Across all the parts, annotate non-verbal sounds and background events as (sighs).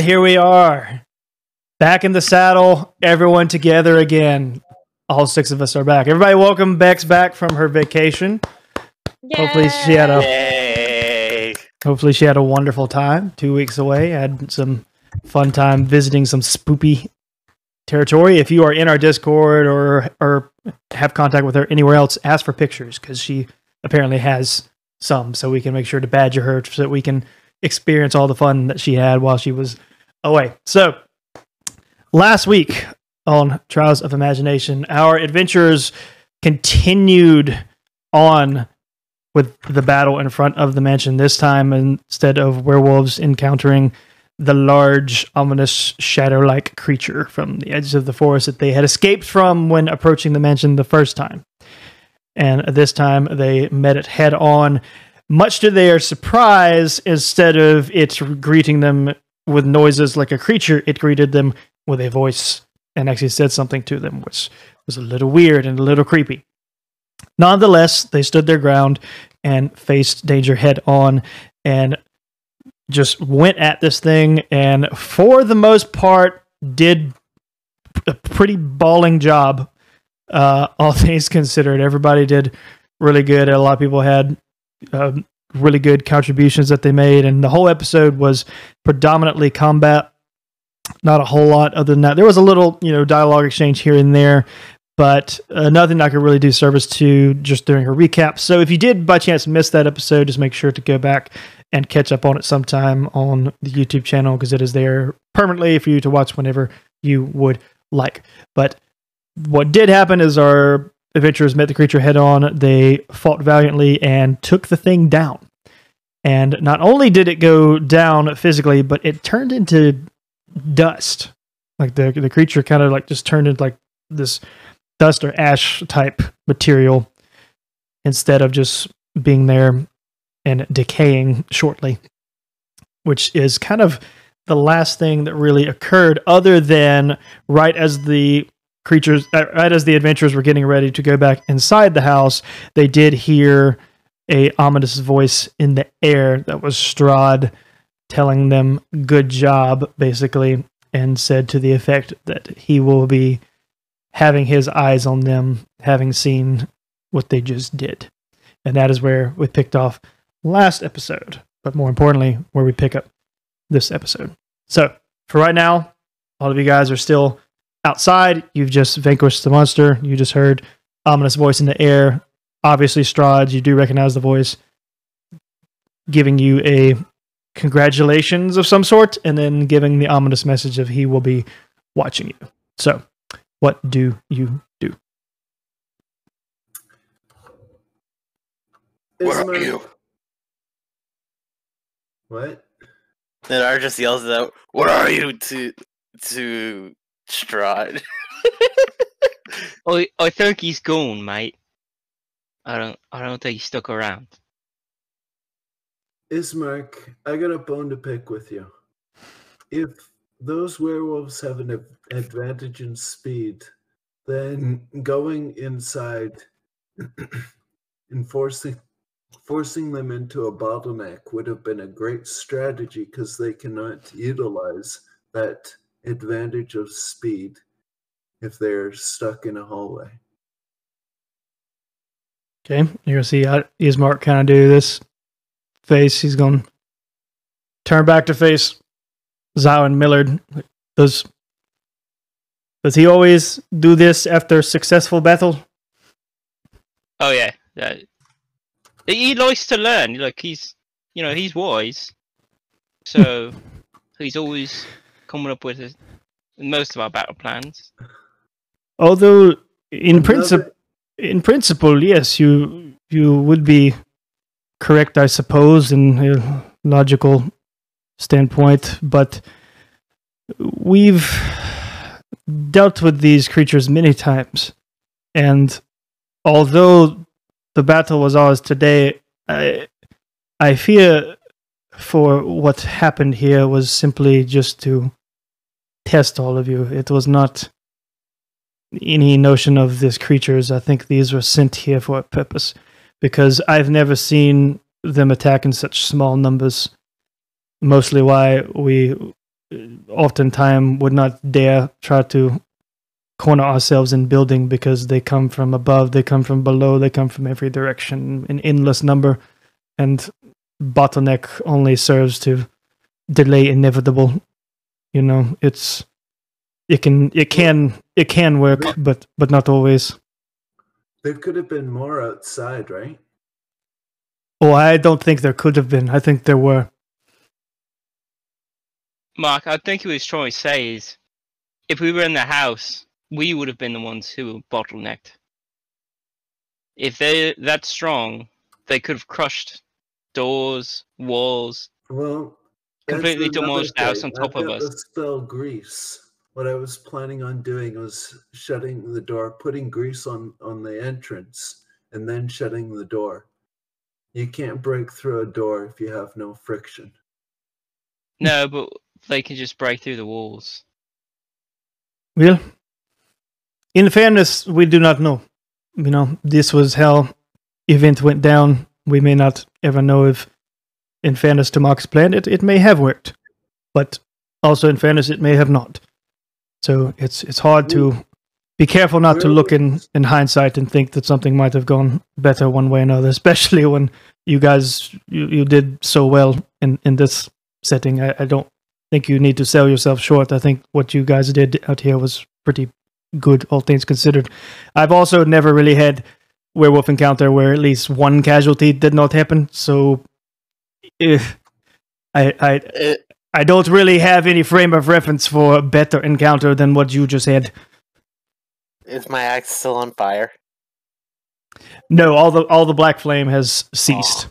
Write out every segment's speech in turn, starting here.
And here we are, back in the saddle, everyone together again. All six of us are back. Everybody, welcome Bex back from her vacation. Hopefully she had a Yay! hopefully she had a wonderful time. Two weeks away, had some fun time visiting some spoopy territory. If you are in our Discord or or have contact with her anywhere else, ask for pictures because she apparently has some, so we can make sure to badger her so that we can experience all the fun that she had while she was away. So last week on Trials of Imagination, our adventurers continued on with the battle in front of the mansion this time instead of werewolves encountering the large ominous shadow-like creature from the edges of the forest that they had escaped from when approaching the mansion the first time and this time they met it head on much to their surprise instead of it greeting them with noises like a creature it greeted them with a voice and actually said something to them which was a little weird and a little creepy. Nonetheless they stood their ground and faced danger head on and just went at this thing and for the most part did a pretty balling job uh, (laughs) all things considered. Everybody did really good. A lot of people had um, really good contributions that they made and the whole episode was predominantly combat not a whole lot other than that there was a little you know dialogue exchange here and there but uh, nothing I could really do service to just during her recap. So if you did by chance miss that episode, just make sure to go back and catch up on it sometime on the YouTube channel because it is there permanently for you to watch whenever you would like. But what did happen is our adventurers met the creature head on. They fought valiantly and took the thing down. And not only did it go down physically, but it turned into dust. Like the the creature kind of like just turned into like this dust or ash type material instead of just being there and decaying shortly, which is kind of the last thing that really occurred, other than right as the creatures, uh, right as the adventurers were getting ready to go back inside the house, they did hear a ominous voice in the air that was Strahd telling them good job basically and said to the effect that he will be having his eyes on them, having seen what they just did. And that is where we picked off last episode, but more importantly, where we pick up this episode. So, for right now, all of you guys are still outside. You've just vanquished the monster. You just heard ominous voice in the air. Obviously, Strahd, you do recognize the voice, giving you a congratulations of some sort, and then giving the ominous message of he will be watching you. So, what do you do? What are you? What? And R just yells out, "What are you?" to to Strahd. (laughs) I I think he's gone, mate. I don't I don't think he stuck around. Ismark, I got a bone to pick with you. If those werewolves have an advantage in speed, then going inside (clears throat) and forcing forcing them into a bottleneck would have been a great strategy because they cannot utilize that advantage of speed if they're stuck in a hallway. Okay, you're gonna see how Ismark kind of do this face. He's gonna turn back to face Zao and Millard. Does does he always do this after successful battle? Oh yeah, yeah. He he likes to learn. Like he's you know he's wise, so he's always coming up with his, most of our battle plans. Although in principle, in principle, yes, you you would be correct, I suppose, in a logical standpoint. But we've dealt with these creatures many times, and although the battle was ours today, I I fear for what happened here was simply just to test all of you. It was not any notion of these creatures. I think these were sent here for a purpose because I've never seen them attack in such small numbers. Mostly why we oftentimes would not dare try to corner ourselves in building because they come from above, they come from below, they come from every direction, an endless number, and bottleneck only serves to delay inevitable. You know, it's it can it can it can work, but but not always. There could have been more outside, right? Oh, I don't think there could have been. I think there were. Mark, I think what he's trying to say is, if we were in the house, we would have been the ones who were bottlenecked. If they're that strong, they could have crushed doors, walls. Well, Completely demolished the house on top I've of got us. The spell grease. What I was planning on doing was shutting the door, putting grease on on the entrance, and then shutting the door. You can't break through a door if you have no friction. No, but they can just break through the walls. Well, in fairness, we do not know. You know, this was how event went down. We may not ever know if, in fairness to Mark's plan, it, it may have worked, but also in fairness, it may have not. So it's it's hard to be careful not to look in, in hindsight and think that something might have gone better one way or another, (laughs) especially when you guys you, you did so well in, in this setting. I, I don't think you need to sell yourself short. I think what you guys did out here was pretty good, all things considered. I've also never really had werewolf encounter where at least one casualty did not happen. So, if I I It, I don't really have any frame of reference for a better encounter than what you just had. is my axe still on fire? No, all the all the black flame has ceased.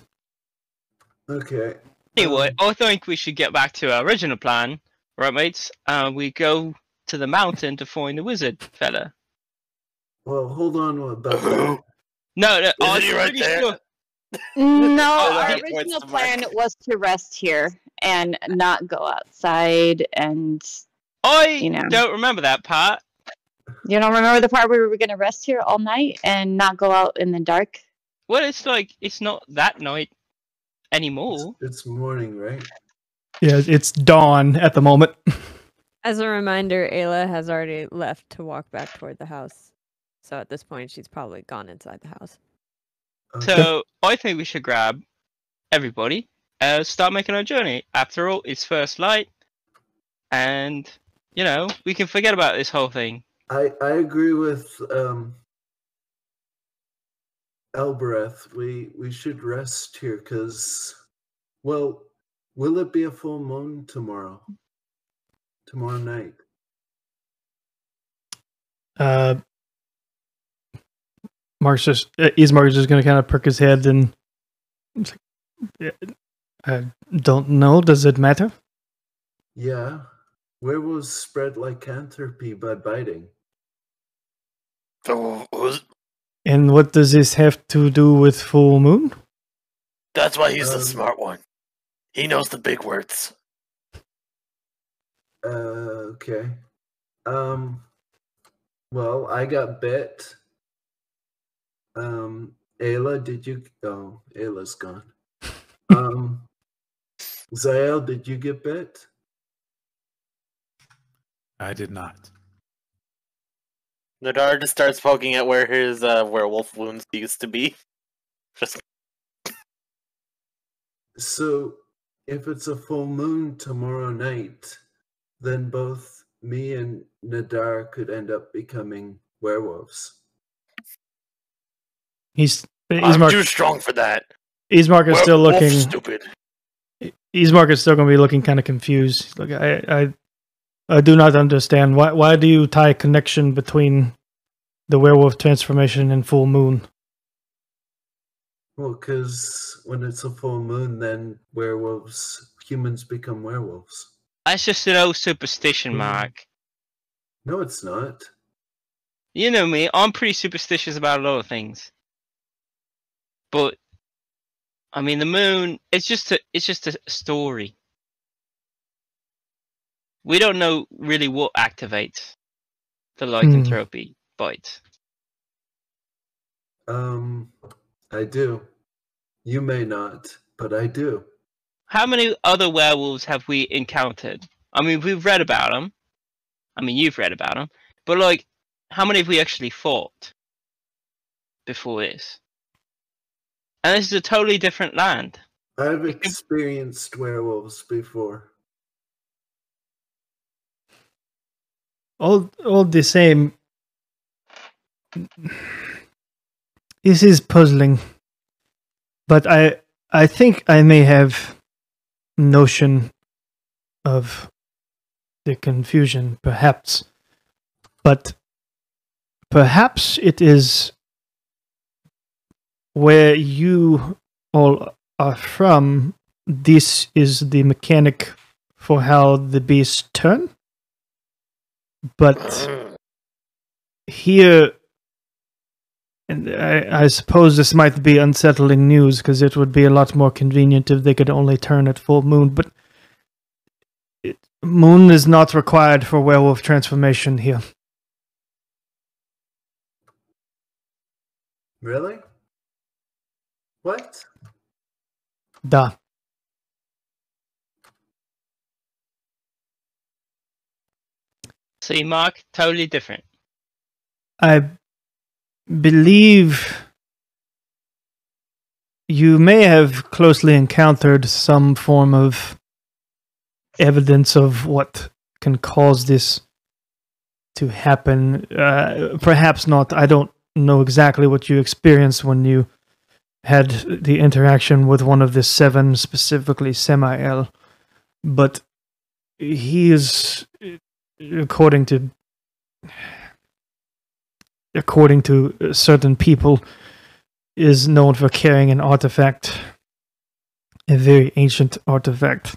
Okay. Anyway, I think we should get back to our original plan, right, mates? Uh, we go to the mountain to find the wizard fella. Well, hold on about that. No, no, I'm right pretty there? sure. No, (laughs) our original plan Mark. was to rest here and not go outside. And I You know. don't remember that part. you don't remember the part where we were going to rest here all night and not go out in the dark? Well, it's like it's not that night anymore. It's morning, right? Yeah, it's dawn at the moment. (laughs) As a reminder, Ayla has already left to walk back toward the house. So at this point, she's probably gone inside the house. Okay. So I think we should grab everybody, uh, start making our journey. After all, it's first light, and you know we can forget about this whole thing. I I agree with um Elbereth. We we should rest here because well, will it be a full moon tomorrow? Tomorrow night. Uh, Mark's just uh, Ismark's just gonna kind of perk his head and it's like, "Yeah, I don't know. Does it matter? Yeah. Werewolves spread lycanthropy by biting. So, who's- And what does this have to do with full moon? that's why he's the Um, smart one. He knows the big words. Uh okay. Um well, I got bit. Um Ayla, did you oh, Ayla's gone. (laughs) Um Zael, did you get bit? I did not. Nadar just starts poking at where his uh, werewolf wounds used to be. Just So, if it's a full moon tomorrow night, then both me and Nadar could end up becoming werewolves. He's I'm Ismark. too strong for that. Ismark is still looking. stupid. Ismark is still going to be looking kind of confused. He's Like I, I, I do not understand why. Why do you tie a connection between the werewolf transformation and full moon? Well, because when it's a full moon, then werewolves, humans become werewolves. That's just an old superstition, Mhm. Mark. No, it's not. You know me, I'm pretty superstitious about a lot of things. But I mean the moon it's just a it's just a story. We don't know really what activates the lycanthropy bite. Um, I do. You may not, but I do. How many other werewolves have we encountered? I mean, we've read about them. I mean, you've read about them, but like, how many have we actually fought before this? And this is a totally different land. I've experienced werewolves before. all all the same this is puzzling but i i think i may have notion of the confusion perhaps but perhaps it is where you all are from this is the mechanic for how the beasts turn but here and I, I suppose this might be unsettling news because it would be a lot more convenient if they could only turn at full moon but it, moon is not required for werewolf transformation here Really? What? da See, Mark, totally different. I believe you may have closely encountered some form of evidence of what can cause this to happen. Uh, perhaps not. I don't know exactly what you experienced when you had the interaction with one of the seven, specifically Semiel, but he is, according to according to certain people, is known for carrying an artifact, a very ancient artifact.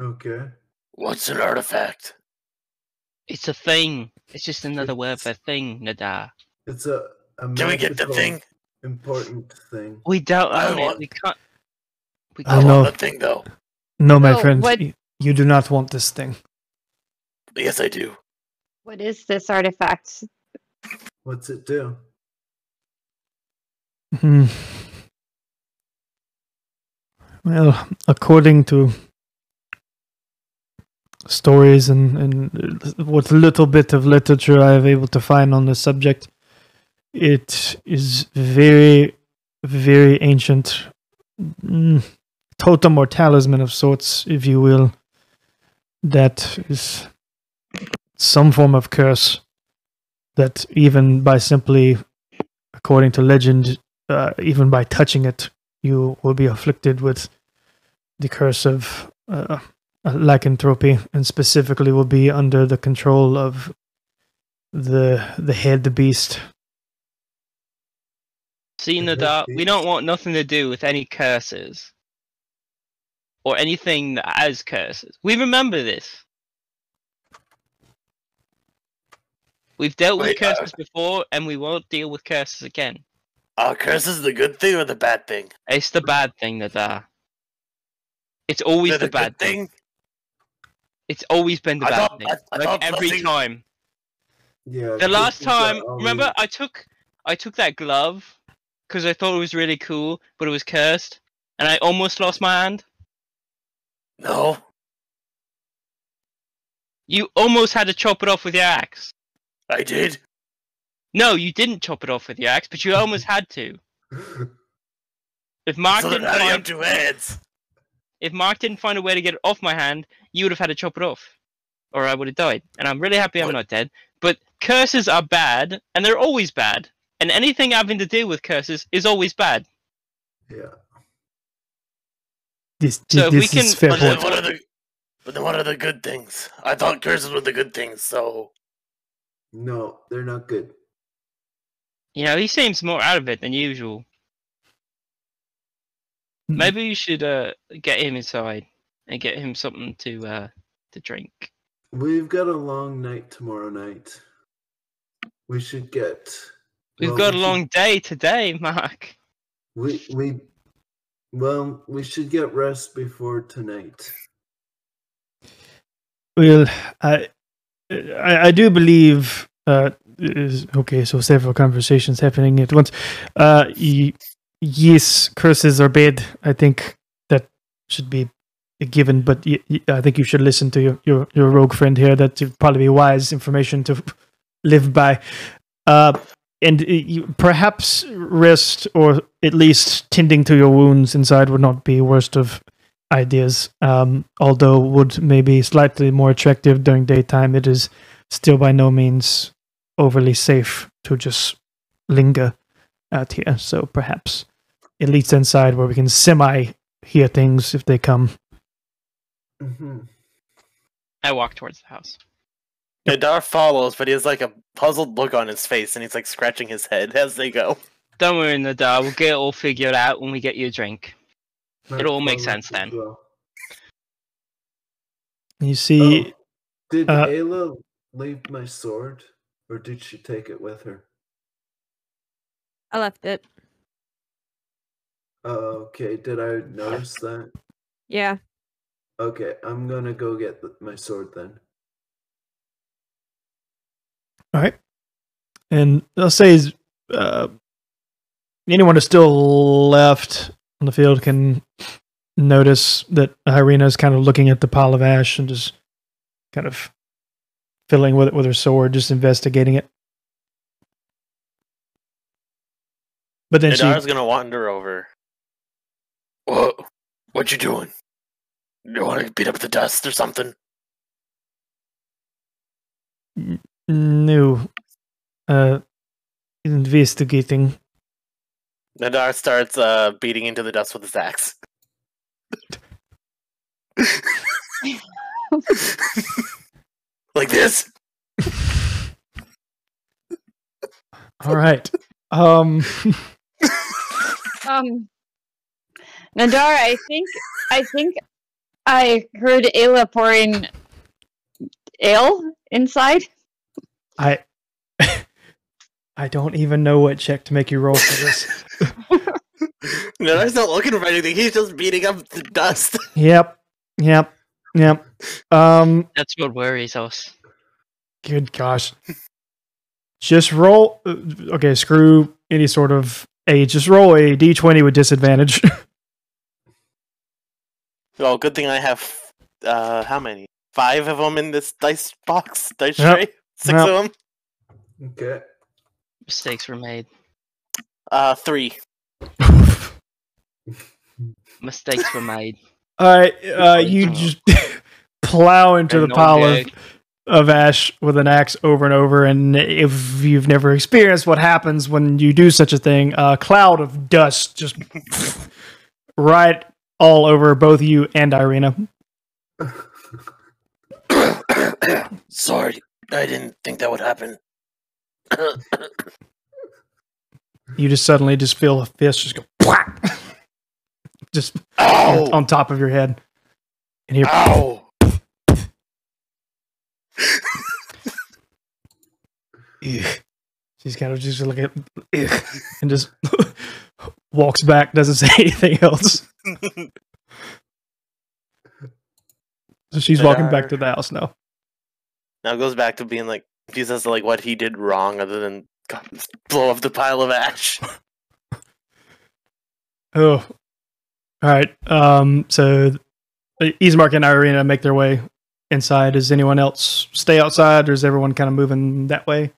Okay. What's an artifact? It's a thing. It's just another word for thing, Nadar. It's a, a Can we get the thing? important thing. We don't I own it. want- We can't. We I I can't. know. want the thing though. No, my No, friend, what- y- you do not want this thing. Yes, I do. What is this artifact? What's it do? Hmm. Well, according to stories and, and what little bit of literature I have able to find on the subject, it is very, very ancient. Mm, totem or talisman of sorts, if you will, that is some form of curse that even by simply, according to legend, uh, even by touching it, you will be afflicted with the curse of uh, lycanthropy, and specifically will be under the control of the the head, the beast. See, The Nadar, we don't want nothing to do with any curses. Or anything that has curses. We remember this. We've dealt with Wait, uh, curses before, and we won't deal with curses again. Are curses the good thing or the bad thing? It's the bad thing, Nadar. It's always the, the bad thing. thing. It's always been the I bad thought- thing. I- I like every blessing- time. Yeah. The last Christians are time, remember, I took I took that glove because I thought it was really cool, but it was cursed, and I almost lost my hand. No. You almost had to chop it off with your axe. I did. No, you didn't chop it off with your axe, but you almost had to. (laughs) If Mark so didn't how do you have find, two hands? if Mark didn't find a way to get it off my hand, you would have had to chop it off, or I would have died. And I'm really happy I'm What? not dead. But curses are bad, and they're always bad. And anything having to do with curses is always bad. yeah. This, So if we this is can- fair But point. what are the but then what are the good things? I thought curses were the good things, so No, they're not good. You know, he seems more out of it than usual. Maybe you should uh, get him inside and get him something to uh, to drink. We've got a long night tomorrow night. We should get. We've well, got a long day today, (laughs) Mark. We we. Well, we should get rest before tonight. Well, I, I, I do believe. Uh, is, okay, so several conversations happening at once. Uh, y- yes, curses are bad. I think that should be a given. But y- y- I think you should listen to your, your, your rogue friend here. That would probably be wise information to (laughs) live by. Uh, and perhaps rest or at least tending to your wounds inside would not be worst of ideas. Um, although would maybe slightly more attractive during daytime, it is still by no means overly safe to just linger out here. So perhaps at least inside where we can semi hear things if they come. Hmm I walk towards the house. Nadar follows, but he has like a puzzled look on his face, and he's like scratching his head as they go. Don't worry, Nadar. We'll get it all figured out when we get you a drink. It all makes sense then. You see, Oh, did uh, Ayla leave my sword, or did she take it with her? I left it. Oh, okay. Did I notice that? Yeah. Okay, I'm gonna go get the, my sword then. all right, and I'll say is uh, anyone who's still left on the field can notice that Irina is kind of looking at the pile of ash and just kind of fiddling with it with her sword, just investigating it. But then she Nadar's gonna wander over. What? What you doing? You want to beat up the dust or something? No. Uh, investigating. Nadar starts uh, beating into the dust with his axe. (laughs) like this? All right. Um, (laughs) Um, Nadar, I think I think I heard Ayla pouring ale inside. I, (laughs) I don't even know what check to make you roll for this. (laughs) Nadar's not looking for anything. He's just beating up the dust. (laughs) yep. Yep. Yep. Um. That's what worries us. Good gosh. Just roll. uh, Okay. Screw any sort of age. Just roll a d20 with disadvantage. Oh, good thing I have uh how many? Five of them in this dice box, dice Yep. tray. Six Yep. of them. Okay. Mistakes were made. Uh, three. (laughs) Mistakes were made. All right. Uh, you just (laughs) plow into the And no pile of gag. of ash with an axe over and over. And if you've never experienced what happens when you do such a thing, a cloud of dust just (laughs) right all over both you and Irina. (coughs) Sorry, I didn't think that would happen. You just suddenly just feel a fist just go whack, (laughs) just Ow! on, top of your head. And here, Ow! (laughs) she's kind of just looking at and just (laughs) walks back, doesn't say anything else. (laughs) So she's walking back to the house now. now it goes back to being like confused as to like what he did wrong other than (laughs) blow up the pile of ash. (laughs) Oh, all right. Um, so uh, Ismark and Irina make their way inside. Does anyone else stay outside, or is everyone kind of moving that way?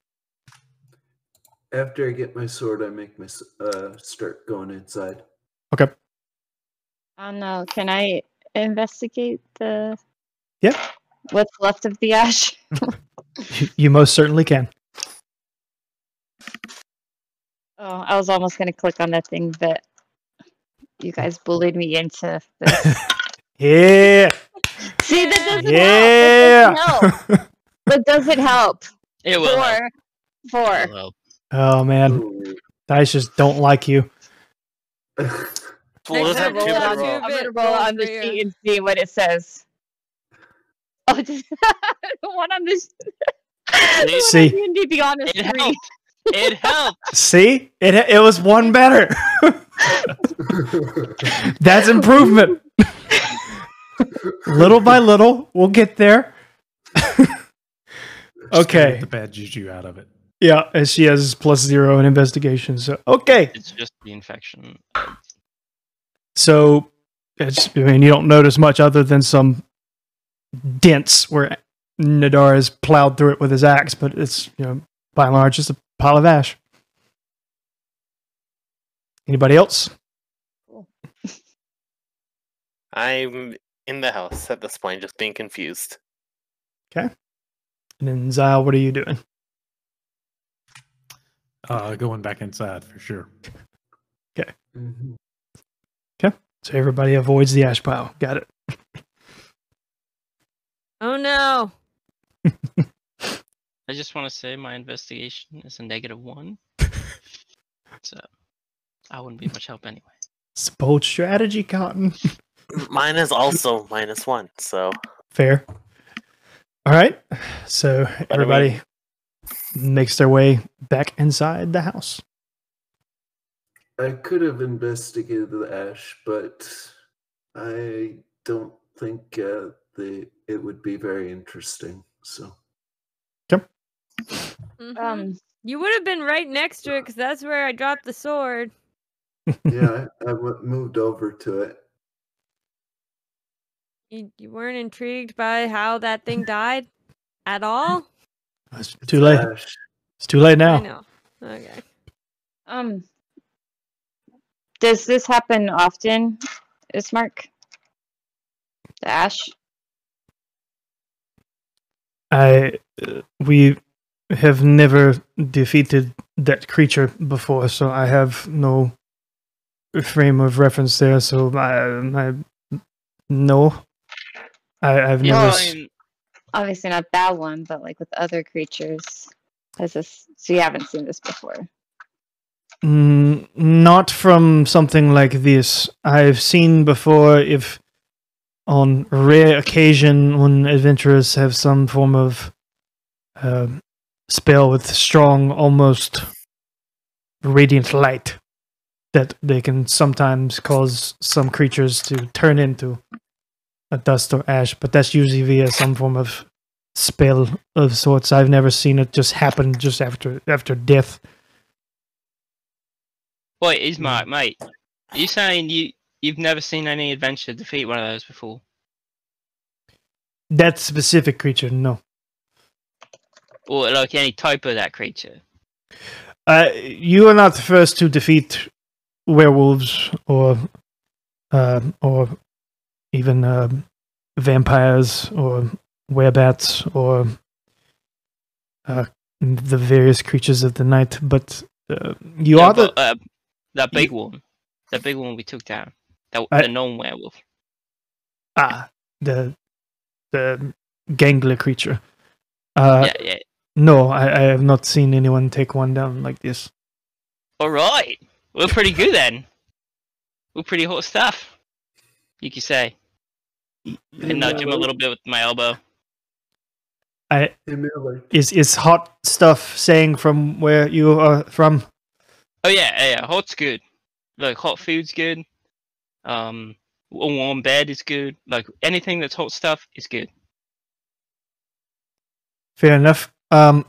After I get my sword, I make my uh start going inside. Okay. Oh no! Can I investigate the? Yeah. What's left of the ash? (laughs) You, you most certainly can. Oh, I was almost gonna click on that thing, but you guys bullied me into this. (laughs) Yeah. See, that doesn't Yeah. help. (laughs) That doesn't help. It will. help. Four. Four. It will help. oh man, Ooh. dice just don't like you. We'll just have time, two roll in a on row. two. I'm gonna roll roll on the for sheet and see what it says. Oh, just (laughs) the one on this. (laughs) See. to be honest, It three. helped. It (laughs) helped. See, it it was one better. That's improvement. little by little, we'll get there. Okay. get the bad juju out of it. Yeah, and she has plus zero in investigation. So okay, It's just the infection. So it's, I mean, you don't notice much other than some dents where Nadar has plowed through it with his axe, but it's, you know, by and large, just a pile of ash. Anybody else? (laughs) I'm in the house at this point, just being confused. Okay. And then Zyle, what are you doing? Uh, going back inside for sure. (laughs) Mhm. So everybody avoids the ash pile. Got it. (laughs) Oh no. (laughs) I just want to say my investigation is a negative one. (laughs) so I wouldn't be much help anyway. It's bold strategy, Cotton. Mine is also minus one, so Fair. All right. So everybody makes their way back inside the house. I could have investigated the ash, but I don't think uh, the it would be very interesting. So Mhm. Um, you would have been right next to it because that's where I dropped the sword. (laughs) (laughs) yeah, I, I w- moved over to it. You, you weren't intrigued by how that thing died at all? It's It's too late. ash. It's too late I now. know. Okay. um, does this happen often, Ismark? The ash? I uh, we have never defeated that creature before, so I have no frame of reference there. So I, I no, I, I've never. Well, s- I mean, Obviously not that one, but like with other creatures. Has this? So you haven't seen this before? Mm, not from something like this. I've seen before if on rare occasion when adventurers have some form of um spell with strong, almost radiant light, that they can sometimes cause some creatures to turn into a dust or ash, but that's usually via some form of spell of sorts. I've never seen it just happen just after after death. Wait, Ismark, mate. Are you saying you you've never seen any adventure defeat one of those before? That specific creature, no. Or like any type of that creature? Uh, you are not the first to defeat werewolves or uh, or even um vampires or werebats or uh, the various creatures of the night. But uh, you are the but, uh, that big one. That big one we took down. That, I- the known werewolf. ah the the gangler creature. Uh, yeah, yeah. No, I, I have not seen anyone take one down like this. All right. We're pretty good then. We're pretty hot stuff. You could say. I nudge him a little bit with my elbow. I is is hot stuff saying from where you are from. Oh yeah, yeah. Hot's good. Like hot food's good. Um, a warm bed is good. Like anything that's hot stuff is good. Fair enough. Um,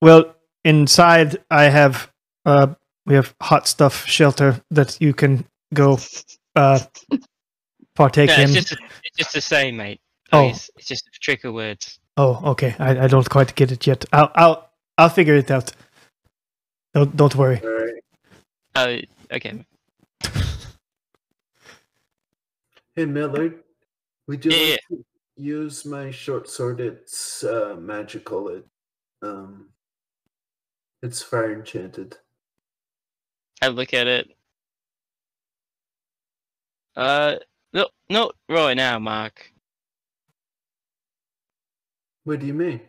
well, inside I have uh, we have hot stuff shelter that you can go uh, (laughs) partake Yeah, in. it's just it's just the same, mate. Oh. It's, it's just a trick of words. Oh, okay. I, I don't quite get it yet. I'll I'll I'll figure it out. Don't don't worry. all right. Oh, okay. (laughs) Hey, Millard, would you Yeah, like to use my short sword? It's uh, magical. It, um, it's fire enchanted. I look at it. Uh, no, not right now, Mark. What do you mean?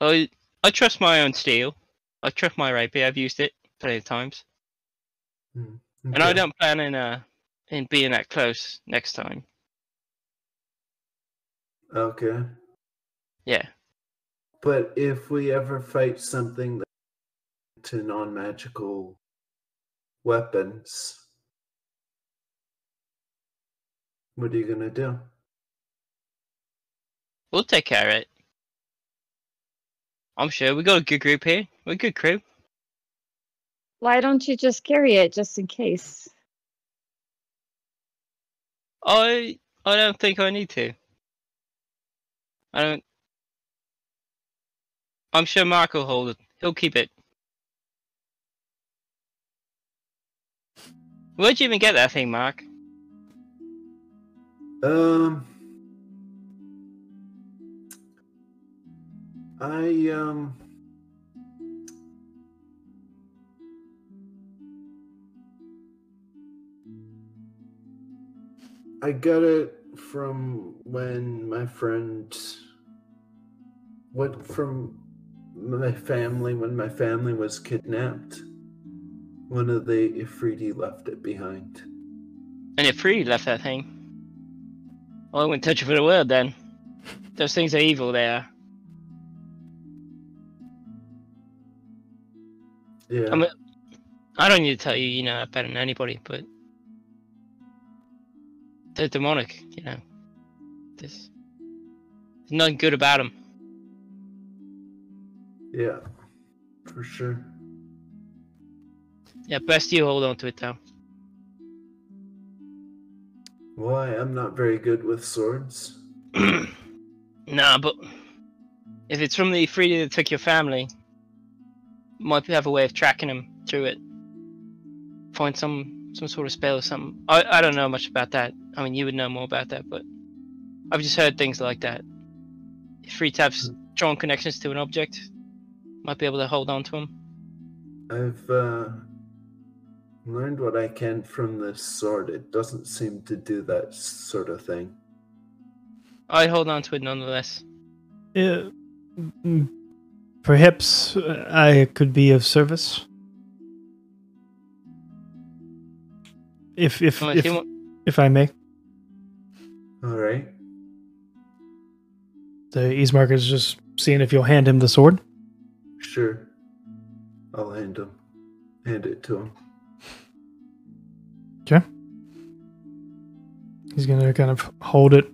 I I trust my own steel. I trust my rapier. I've used it plenty of times, and I don't plan in uh in being that close next time. Okay. Yeah. But if we ever fight something to non-magical weapons, what are you gonna do? We'll take care of it. I'm sure we got a good group here. We're a good crew. Why don't you just carry it just in case? I I don't think I need to. I don't. I'm sure Mark will hold it. He'll keep it. Where'd you even get that thing, Mark? Um, I um. I got it from when my friend what from my family when my family was kidnapped. One of the Ifriti left it behind. And if free left that thing. Well, I wouldn't touch it for the world then. Those things are evil, they are. Yeah. I'm a- I don't need to tell you, you know that better than anybody, but they're demonic, you know. There's, there's nothing good about them. yeah. For sure. Yeah, best you hold on to it though. Why? I'm not very good with swords. (clears throat) nah, but if it's from the Frida that took your family, might have a way of tracking them through it. Find some some sort of spell or something. I I don't know much about that. I mean, you would know more about that, but I've just heard things like that. Ifriti have strong connections to an object, might be able to hold on to them. I've uh, learned what I can from this sword. It doesn't seem to do that sort of thing. I'd hold on to it nonetheless. Uh, mm, perhaps uh, I could be of service. If if if if, if I may, All right. the Ismark is just seeing if you'll hand him the sword. Sure. I'll hand him. Hand it to him. Okay. He's gonna kind of hold it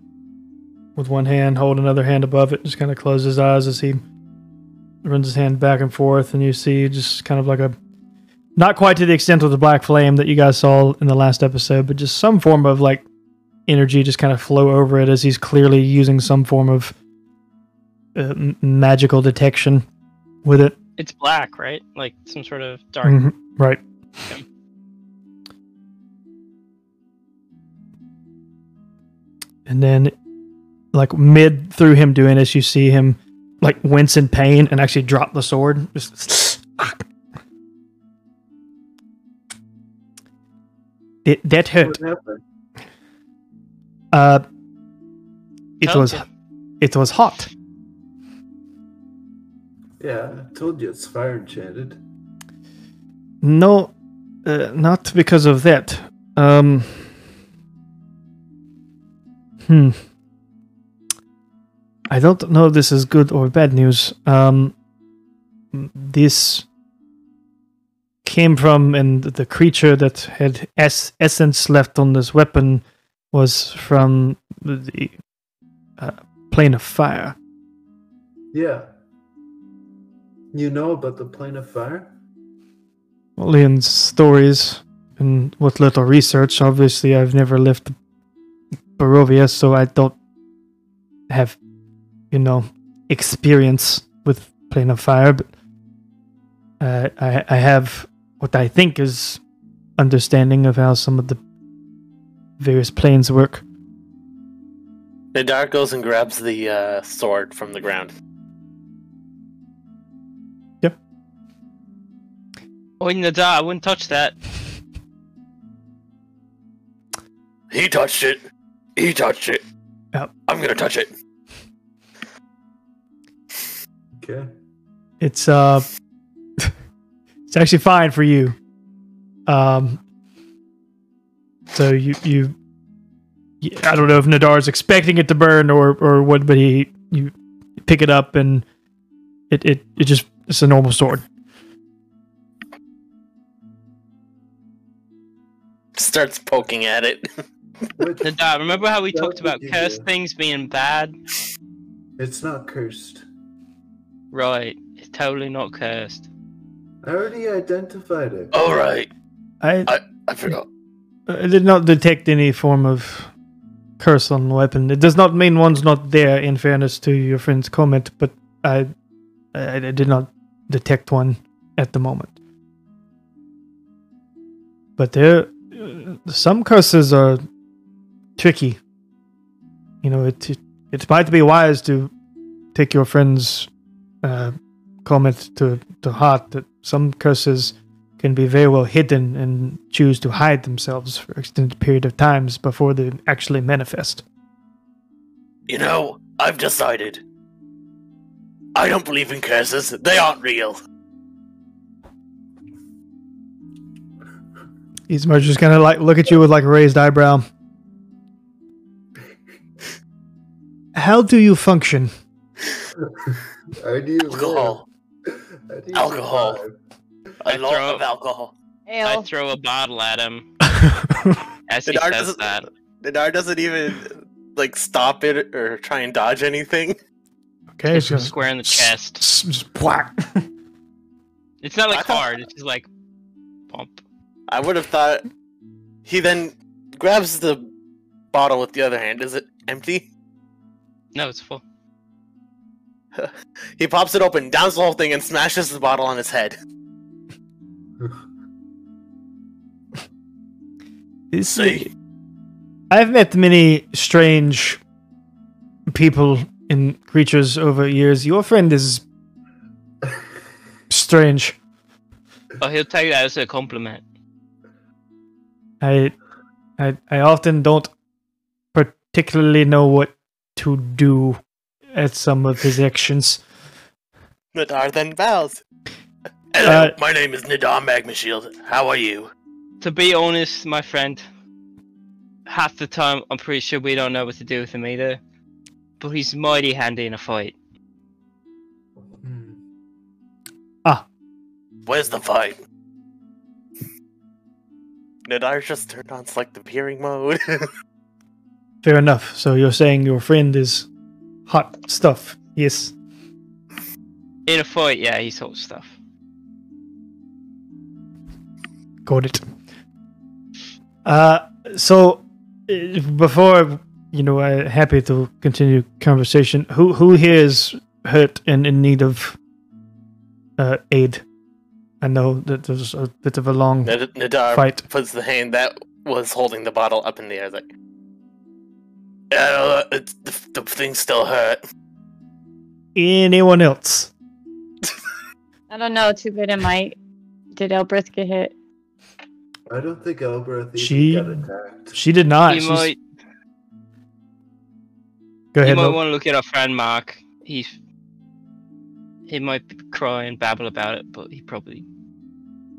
with one hand, hold another hand above it, just kind of close his eyes as he runs his hand back and forth, and you see just kind of like a not quite to the extent of the black flame that you guys saw in the last episode, but just some form of like energy just kind of flow over it as he's clearly using some form of uh, magical detection with it. It's black, right? Like some sort of dark. Mhm, right. And then, like mid through him doing this, you see him like wince in pain and actually drop the sword. Just (sniffs) it that hurt. Uh, it Told was it was hot. Yeah, I told you it's fire enchanted. No, uh, not because of that. Um. Hmm. I don't know if this is good or bad news. Um. This came from, and the creature that had es- essence left on this weapon was from the uh, plane of fire. Yeah. You know about the plane of fire? Only in stories and with little research. Obviously, I've never left Barovia, so I don't have, you know, experience with Plane of Fire. But uh, I, I have what I think is understanding of how some of the various planes work. The Nadar goes and grabs the uh, sword from the ground. Yep. Oh, Nadar, I wouldn't touch that. He touched it. He touched it. Yep. I'm gonna touch it. Okay. It's uh, (laughs) it's actually fine for you. Um, so you you, I don't know if Nadar's expecting it to burn or or what, but he you pick it up and it it it just it's a normal sword. Starts poking at it. Nadar, remember how we talked about cursed good. things being bad? it's not cursed. Right, it's totally not cursed. I already identified it. All right. I I forgot. I did not detect any form of curse on the weapon. It does not mean one's not there. In fairness to your friend's comment, but I, I, I did not detect one at the moment. But there, uh, some curses are tricky. You know, it, it it might be wise to take your friend's uh, comment to to heart that some curses can be very well hidden and choose to hide themselves for extended period of times before they actually manifest. You know, I've decided. I don't believe in curses. They aren't real. Ismark just gonna like look at you with like a raised eyebrow. (laughs) How do you function? How do you Alcohol. live? Do you Alcohol. I A I lot throw- of alcohol. I throw a bottle at him (laughs) as he The dart says doesn't- that. Dinar doesn't even like stop it or try and dodge anything. okay, Hits so square in the chest. Just whack. It's not I like thought- hard. It's just like pump. I would have thought he then grabs the bottle with the other hand. Is it empty? No, it's full. He pops it open, downs the whole thing, and smashes the bottle on his head. This- See? I've met many strange people and creatures over years. Your friend is strange. Oh, he'll take that as a compliment. I, I, I often don't particularly know what to do at some of his actions. Nadar then bows. Hello, Uh, my name is Nidar Magmashield. How are you? To be honest, my friend, half the time I'm pretty sure we don't know what to do with him either. But he's mighty handy in a fight. Hmm. Where's the fight? Nadar just turned on selective hearing mode. (laughs) Fair enough. So you're saying your friend is hot stuff? Yes. In a fight, yeah, he's hot stuff. Got it. Uh, so uh, before you know, I'm happy to continue conversation. Who who here is hurt and in need of uh, aid? I know that there's a bit of a long Nad- Nadar fight. puts the hand that was holding the bottle up in the air. Like, Uh, it's, the, the thing still hurt. Anyone else? (laughs) I don't know. Too bad it might. Did Elbreth get hit? I don't think Elbreth even She- got attacked. She did not. he She's- might, Go he ahead. might Mo. want to look at our friend Mark. He's he might cry and babble about it, but he probably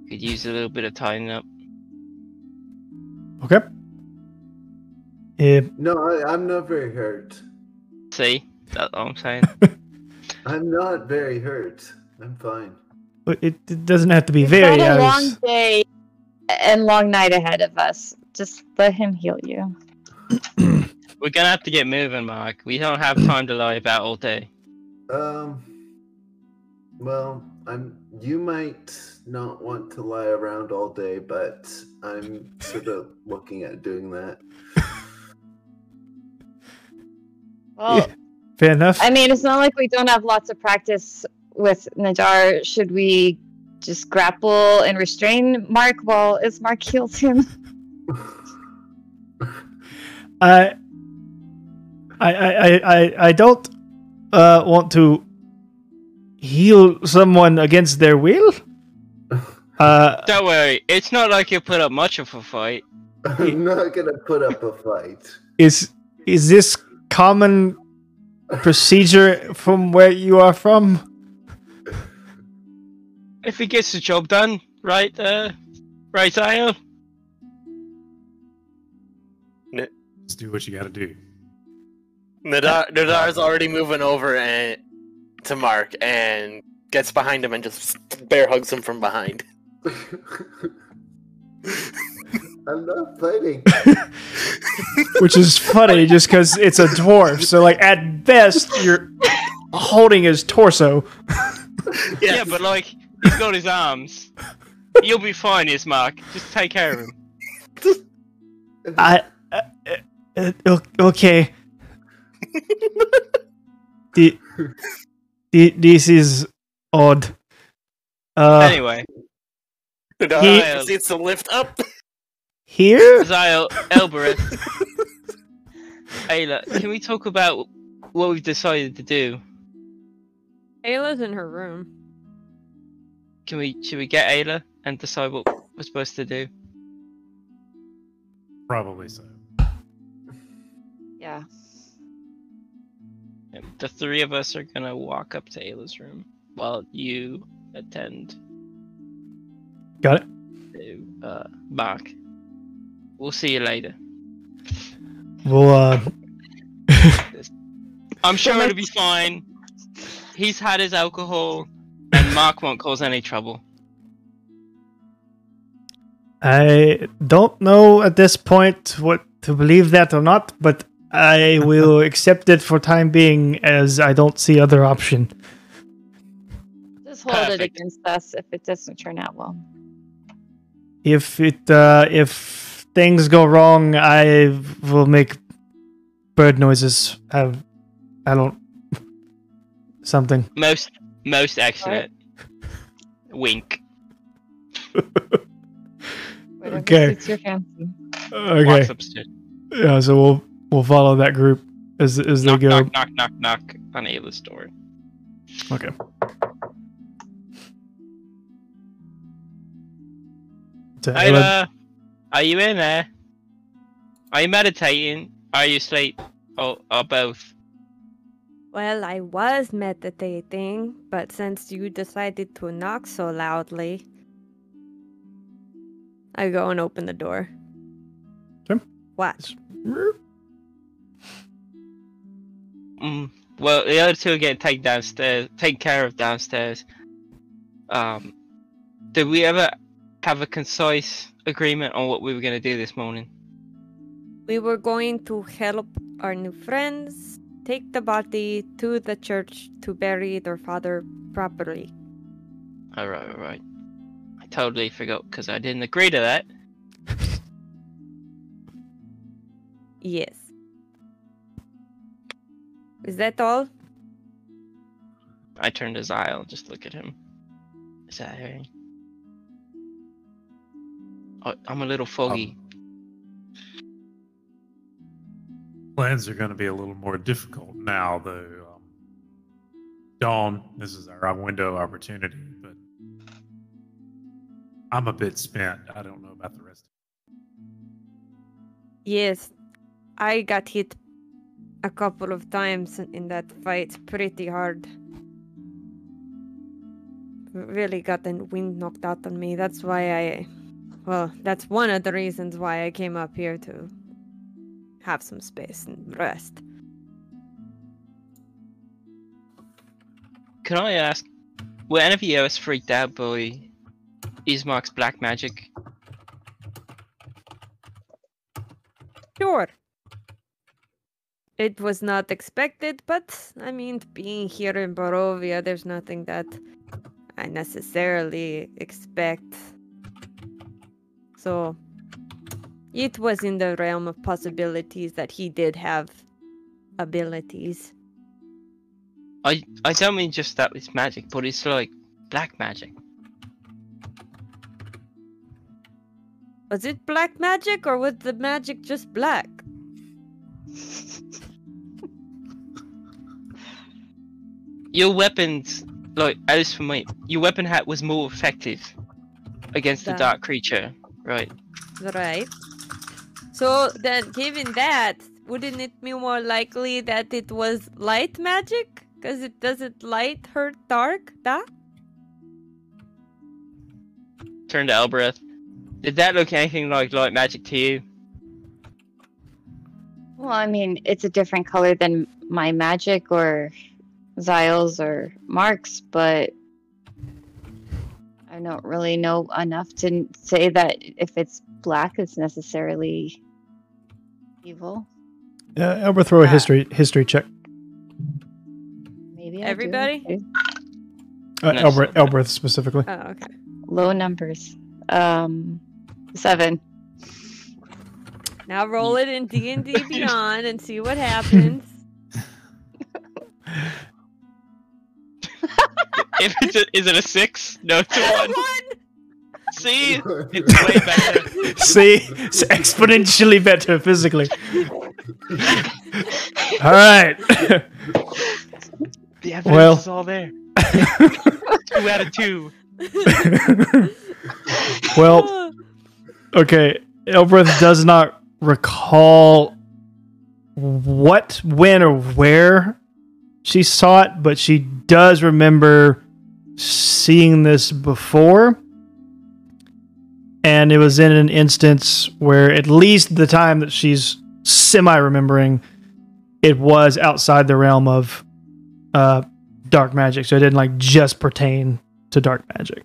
could use a little bit of tidying up. Okay. Uh, No, I, I'm not very hurt. See, that's what I'm saying. (laughs) I'm not very hurt. I'm fine. but it, it doesn't have to be We've very. got a as- long day and long night ahead of us. Just let him heal you. (clears throat) We're gonna have to get moving, Mark. We don't have time to lie about all day. Um. Well, I'm. You might not want to lie around all day, but I'm sort of looking at doing that. Well, Fair enough. I mean, it's not like we don't have lots of practice with Nadar. Should we just grapple and restrain Mark while Ismark heals (laughs) him? I, I, I, I, I don't uh, want to heal someone against their will. (laughs) Uh, Don't worry, it's not like you put up much of a fight. I'm not gonna put up a fight. is is this common procedure from where you are from? If he gets the job done, right, uh, right, Zion? Just do what you gotta do. Nadar, Nadar's already moving over and to Mark and gets behind him and just bear hugs him from behind. (laughs) I'm not fighting. (laughs) Which is funny, just because it's a dwarf. So, like at best, you're holding his torso. (laughs) Yeah, but like, he's got his arms. You'll be fine, Ismark. Just take care of him. (laughs) I, uh, Uh, okay. the, the, this is odd. Uh, anyway, Nadar He- proceeds to lift up. Here? Zyle, Elbereth, Ayla, can we talk about what we've decided to do? Ayla's in her room. Can we should we get Ayla and decide what we're supposed to do? Probably so. Yeah. Yeah, The three of us are gonna walk up to Ayla's room while you attend Got it. to uh, Mark. We'll see you later. We'll, uh, (laughs) I'm sure it'll be fine. He's had his alcohol, and Mark won't cause any trouble. I don't know at this point what to believe that or not, but I will (laughs) accept it for time being as I don't see other option. Just hold it against us if it doesn't turn out well. If it uh, if things go wrong, I will make bird noises. I, I don't (laughs) something. Most, most excellent. Wink. Okay. suits your fancy. Okay, yeah. So we'll we'll follow that group as as they go. knock, knock, knock, knock on Ayla's door. Okay. So Ayla- Ayla, are you in there? Are you meditating? Are you asleep? Or, or both? Well, I was meditating, but since you decided to knock so loudly, I go and open the door. Sure. What? Mm, well, the other two are getting taken downstairs, taken care of downstairs. Um, did we ever have a concise agreement on what we were going to do this morning? We were going to help our new friends take the body to the church to bury their father properly. All right, all right. I totally forgot because I didn't agree to that. (laughs) Yes. Is that all? I turned to Zyle just look at him. Is that Harry? Oh, I'm a little foggy. Plans are going to be a little more difficult now, though. Um, Dawn, this is our window of opportunity, but I'm a bit spent. I don't know about the rest. Yes. I got hit a couple of times in that fight pretty hard. Really got the wind knocked out on me. That's why I. Well, that's one of the reasons why I came up here to have some space and rest. Can I ask, were any of you else freaked out by Ismark's black magic? Sure. It was not expected, but I mean, being here in Barovia, there's nothing that I necessarily expect. So, it was in the realm of possibilities that he did have abilities. I I don't mean just that it's magic, but it's like black magic. Was it black magic or was the magic just black? Your weapons, like least for me, your weapon hat was more effective against the dark creature, right? Right. So then, given that, wouldn't it be more likely that it was light magic? Because it doesn't light hurt dark, da? Turn to Elbereth. Did that look anything like light magic to you? Well, I mean, it's a different color than my magic or Zyle's or Mark's, but I don't really know enough to say that if it's black, it's necessarily evil. Uh, Elber, throw a Uh, history history check. Maybe I. Everybody? Okay. Uh, Nice. Elber, Elberth specifically. Oh, okay. Low numbers. Um, seven. Now roll it in D and D Beyond and see what happens. (laughs) If it's a, is it a six? No, it's a one. One. See, (laughs) it's way better. See, it's exponentially better physically. All right. The evidence Well- is all there. (laughs) Two out of two. (laughs) well, okay. Elbreth does not recall what, when, or where she saw it, but she does remember seeing this before. And it was in an instance where, at least the time that she's semi remembering, it was outside the realm of uh, dark magic. So it didn't like just pertain to dark magic.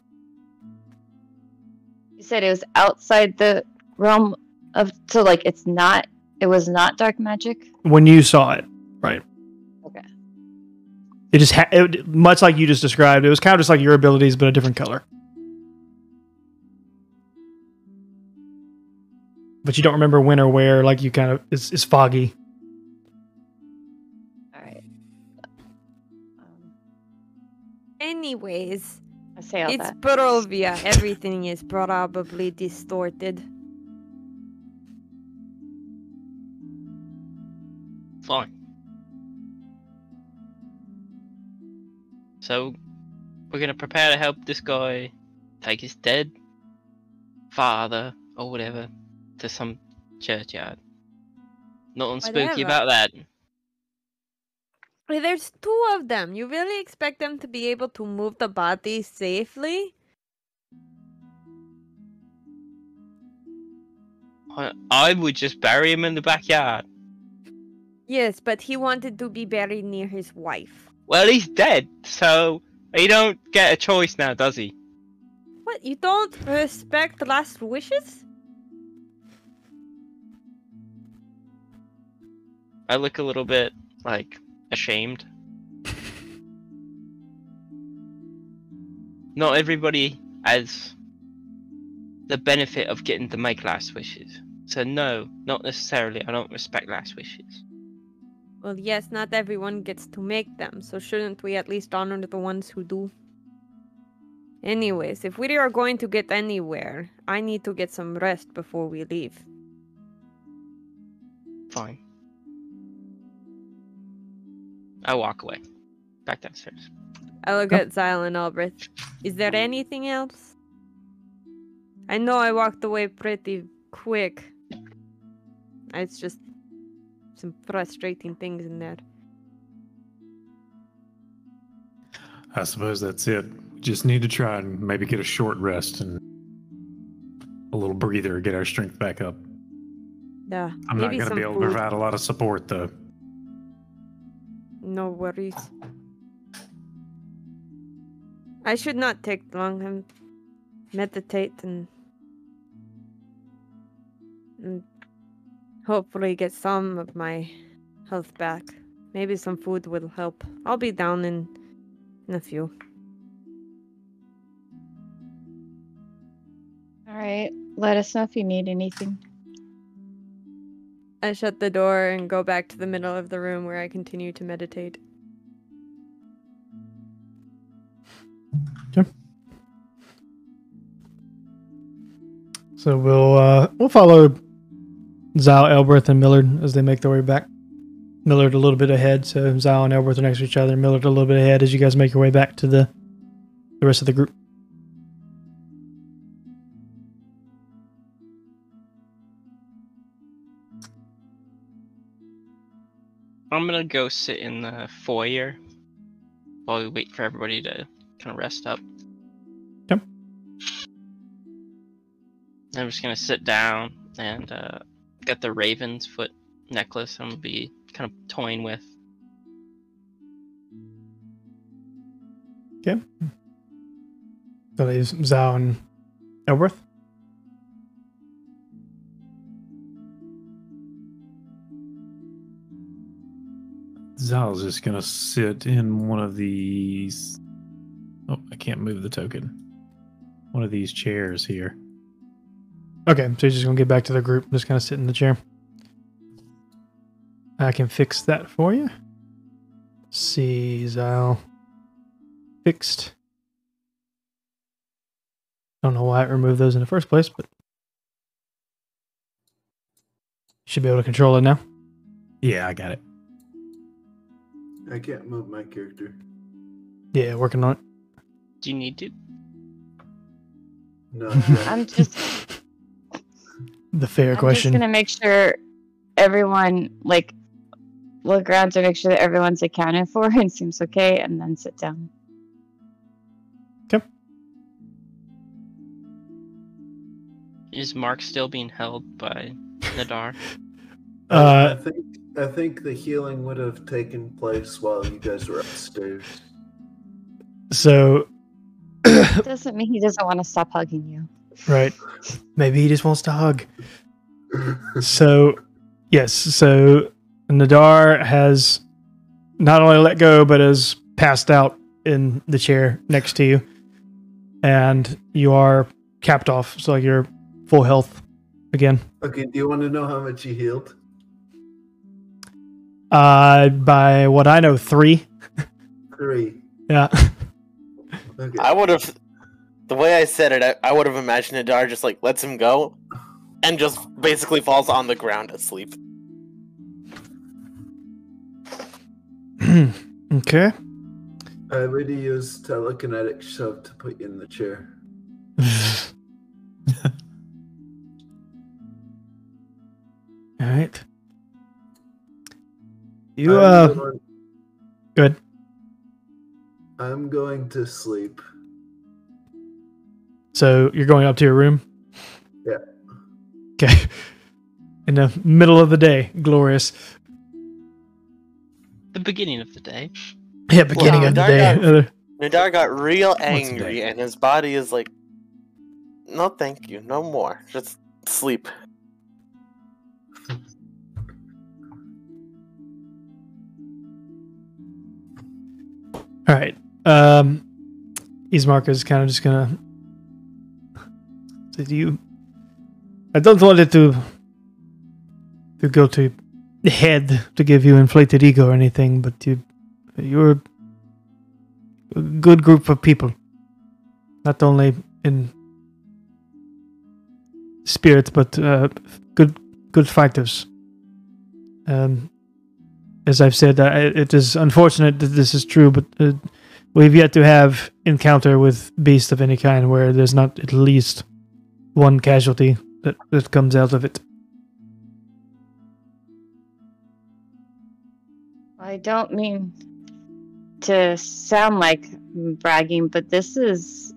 You said it was outside the realm of so like it's not it was not dark magic. when you saw it, right? Okay. It just ha- it, much like you just described. It was kind of just like your abilities, but a different color. But you don't remember when or where. Like you kind of it's, it's foggy. All right. Um, Anyways, I say all it's that. Barovia. Everything is probably distorted. Fine. So, we're gonna prepare to help this guy take his dead father or whatever to some churchyard. Nothing spooky Whatever. about that. There's two of them. You really expect them to be able to move the body safely? I, I would just bury him in the backyard. Yes, but he wanted to be buried near his wife. Well, he's dead, so he don't get a choice now, does he? What? You don't respect last wishes? I look a little bit like ashamed. (laughs) Not everybody has the benefit of getting to make last wishes. So no, not necessarily. I don't respect last wishes. Well, yes, not everyone gets to make them, so shouldn't we at least honor the ones who do? Anyways, if we are going to get anywhere, I need to get some rest before we leave. Fine. I walk away. Back downstairs. I look at Zyle and Albrecht. Is there anything else? I know I walked away pretty quick. It's just some frustrating things in there. I suppose that's it. Just need to try and maybe get a short rest and a little breather, get our strength back up. Yeah. I'm not going to be able food. to provide a lot of support, though. No worries. I should not take long and meditate and, and hopefully get some of my health back. Maybe some food will help. I'll be down in in a few. All right. Let us know if you need anything. I shut the door and go back to the middle of the room where I continue to meditate. So we'll uh, we'll follow Zal, Elberth, and Millard as they make their way back. Millard a little bit ahead, so Zal and Elberth are next to each other. Millard a little bit ahead as you guys make your way back to the the rest of the group. I'm gonna go sit in the foyer while we wait for everybody to kind of rest up. Yep. I'm just gonna sit down and uh, get the raven's foot necklace. I'm gonna be kind of toying with. Okay. So leaves Zal and Elberth. Zal's just going to sit in one of these. Oh, I can't move the token. One of these chairs here. Okay, so you're just gonna get back to the group, just kind of sit in the chair. I can fix that for you. See, Zyle. Uh, fixed. Don't know why it removed those in the first place, but should be able to control it now. Yeah, I got it. I can't move my character. Yeah, working on it. Do you need to? No. I'm (laughs) just The fair question. I'm question. just gonna make sure everyone like look around to make sure that everyone's accounted for and (laughs) seems okay, and then sit down. Is Mark still being held by Nadar? (laughs) Uh, I think I think the healing would have taken place while you guys were upstairs. So, Doesn't mean he doesn't want to stop hugging you. Right. Maybe he just wants to hug. (laughs) So, yes. So, Nadar has not only let go, but has passed out in the chair next to you. And you are capped off. So, you're full health again. okay, do you want to know how much you healed? Uh, by what I know, three. Three. Yeah. Okay. I would have, the way I said it, I, I would have imagined Nadar just like lets him go, and just basically falls on the ground asleep. (clears throat) okay. I already used telekinetic shove to put you in the chair. (laughs) All right. You I'm uh, going- good. I'm going to sleep. So you're going up to your room. Yeah. Okay. (laughs) In the middle of the day, glorious. The beginning of the day. Yeah, beginning Well, of the day. out. Uh, Nadar got real angry, and his body is like, no, thank you, no more. Just sleep. All right. Um, Ismark is kind of just gonna. Did you? I don't want it to. To go to head to give you inflated ego or anything, but you, you're a good group of people. Not only in spirit, but uh, good, good fighters. Um, as I've said, I, it is unfortunate that this is true, but uh, we've yet to have encounter with beast of any kind where there's not at least one casualty that, that comes out of it. I don't mean to sound like bragging, but this is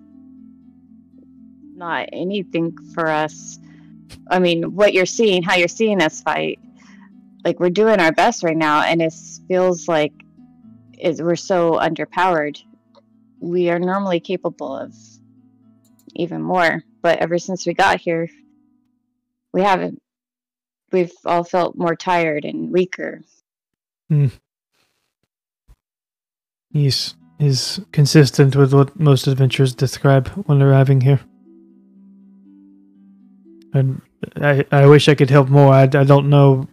not anything for us. I mean, what you're seeing, how you're seeing us fight, like we're doing our best right now, and it feels like we're so underpowered. We are normally capable of even more, but ever since we got here, we haven't. We've all felt more tired and weaker. He's is consistent with what most adventurers describe when arriving here. And I, I wish I could help more. I, I don't know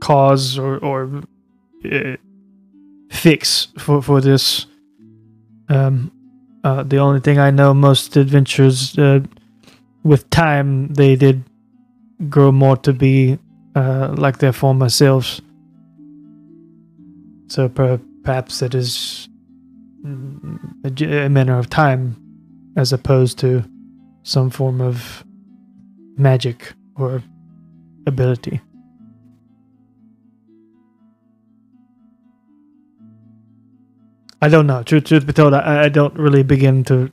cause or or uh, fix for for this. Um, uh, the only thing I know, most adventures uh, with time, they did grow more to be uh, like their former selves. So per- perhaps it is mm, a matter of time, as opposed to some form of magic or ability. I don't know. Truth, truth be told, I, I don't really begin to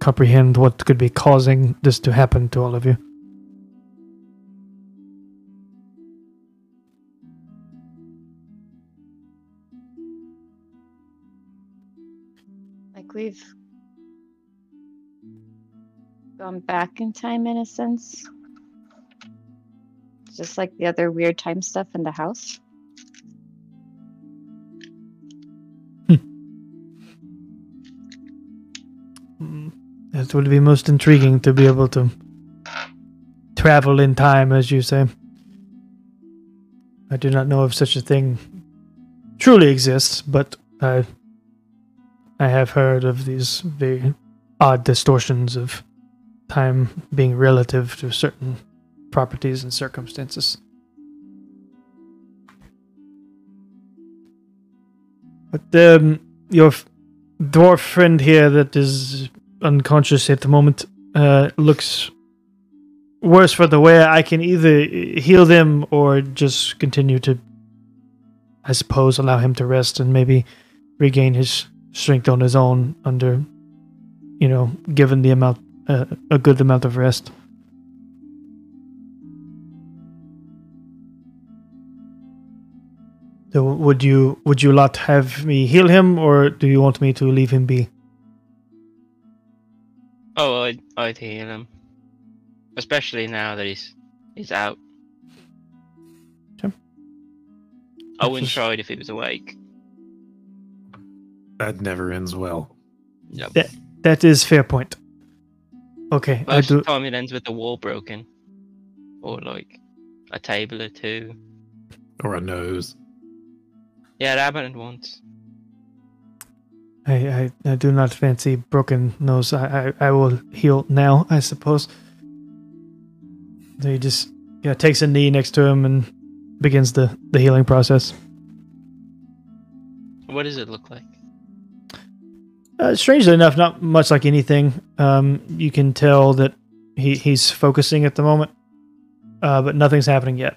comprehend what could be causing this to happen to all of you. Like we've gone back in time in a sense. Just like the other weird time stuff in the house. It would be most intriguing to be able to travel in time, as you say. I do not know if such a thing truly exists, but I I have heard of these very odd distortions of time being relative to certain properties and circumstances. But um, your dwarf friend here that is unconscious at the moment uh, looks worse for the wear. I can either heal them or just continue to, I suppose, allow him to rest and maybe regain his strength on his own under, you know, given the amount, uh, a good amount of rest. So would you would you lot have me heal him, or do you want me to leave him be? Oh, I'd, I'd heal him. Especially now that he's he's out. Okay. I wouldn't try it if he was awake. That never ends well. Yep. That that is fair point. Okay, I Most do. of the time it ends with the wall broken. Or like a table or two. Or a nose. Yeah, it happened once. I, I, I do not fancy broken nose. I, I, I will heal now, I suppose. So he just yeah takes a knee next to him and begins the, the healing process. What does it look like? Uh, strangely enough, not much like anything. Um, you can tell that he, he's focusing at the moment, uh, but nothing's happening yet.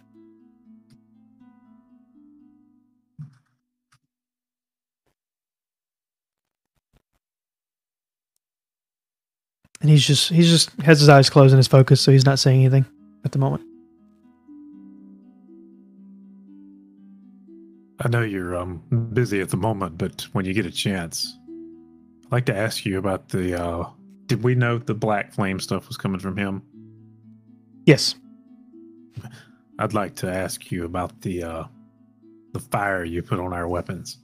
And he's just he's just has his eyes closed and his focus, so he's not saying anything at the moment. I know you're um busy at the moment, but when you get a chance, I'd like to ask you about the uh did we know the black flame stuff was coming from him? Yes. I'd like to ask you about the uh the fire you put on our weapons.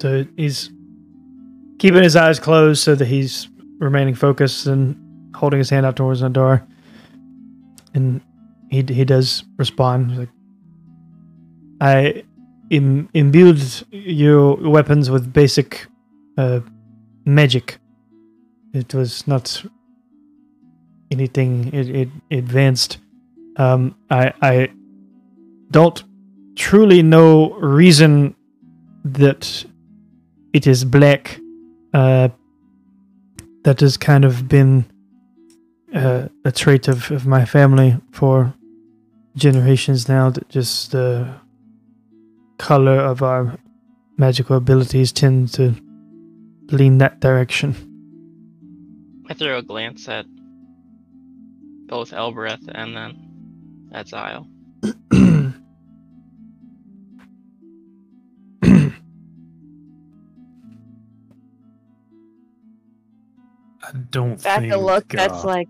So he's keeping his eyes closed so that he's remaining focused and holding his hand out towards the door. And he he does respond. Like, I Im- imbued your weapons with basic uh, magic. It was not anything it, it advanced. Um, I I don't truly know reason that it is black. Uh, that has kind of been uh, a trait of, of my family for generations now. That just the color of our magical abilities tend to lean that direction. I throw a glance at both Elbereth and then at Zyle. (clears throat) I don't Back think a look that's uh, like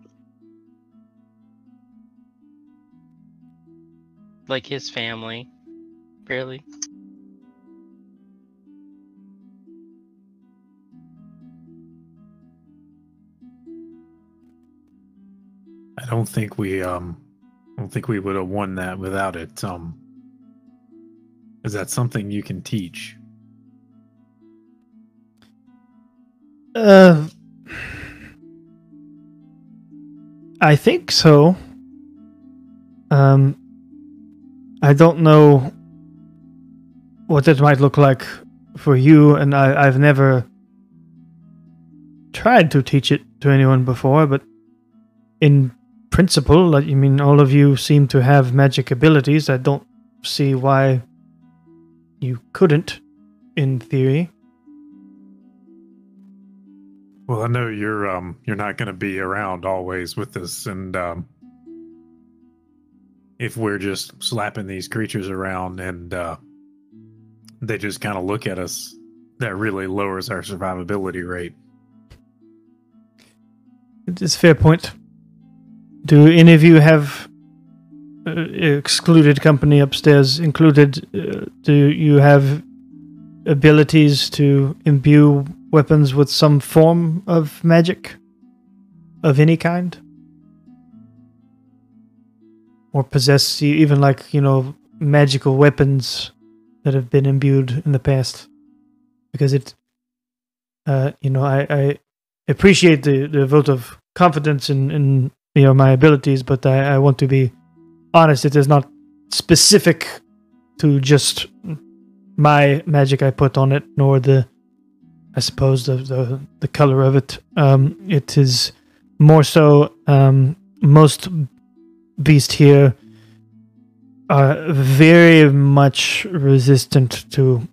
Like his family. Barely. I don't think we um I don't think we would have won that without it. Um is that something you can teach? Uh, I think so. Um, I don't know what it might look like for you, and I, I've never tried to teach it to anyone before, but in principle, I mean, all of you seem to have magic abilities. I don't see why you couldn't, in theory. Well, I know you're um you're not going to be around always with us and um if we're just slapping these creatures around and uh they just kind of look at us that really lowers our survivability rate. It's a fair point. Do any of you have uh, excluded company upstairs included? Uh, do you have abilities to imbue weapons with some form of magic of any kind? or possess even like you know magical weapons that have been imbued in the past because it uh you know i i appreciate the the vote of confidence in in you know my abilities but i i want to be honest it is not specific to just my magic i put on it nor the i suppose the the, the color of it um it is more so um most beast here are very much resistant to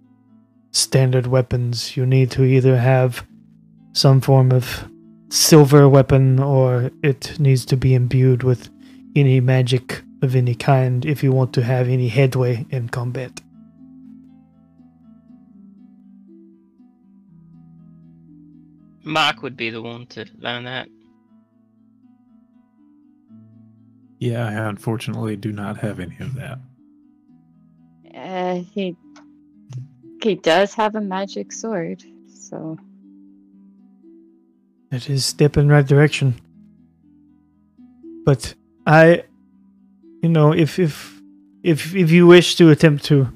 standard weapons. You need to either have some form of silver weapon or it needs to be imbued with any magic of any kind if you want to have any headway in combat. Mark would be the one to learn that. Yeah, I unfortunately do not have any of that. Uh, he he does have a magic sword, so It is step in right direction. But I you know, if if if if you wish to attempt to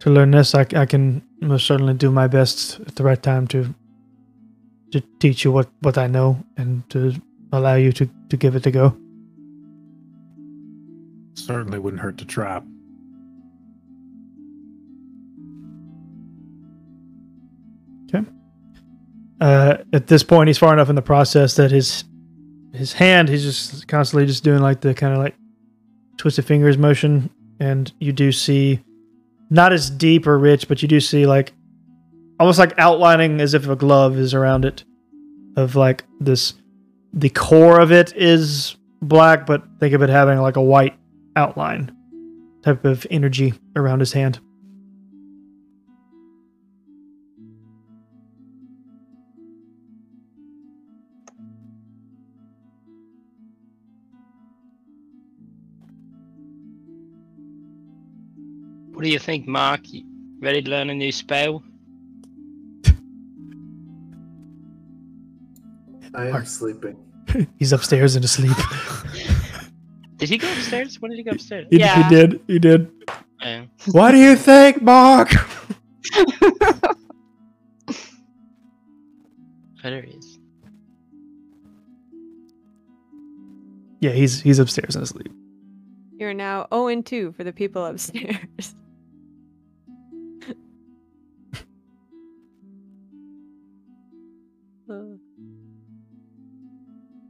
to learn this, I, I can most certainly do my best at the right time to to teach you what what I know and to allow you to to give it a go. Certainly wouldn't hurt to try. uh, at this point he's far enough in the process that his his hand he's just constantly just doing like the kind of like twisted fingers motion and you do see not as deep or rich but you do see like almost like outlining as if a glove is around it of like this the core of it is black but think of it having like a white outline type of energy around his hand What do you think, Mark? You ready to learn a new spell? I am Mark. sleeping. (laughs) he's upstairs and asleep (laughs) Did he go upstairs? When did he go upstairs? he, Yeah. he did he did Yeah. What do you think, Mark? (laughs) There he is. Yeah, he's he's upstairs and asleep. You're now 0 and 2 for the people upstairs.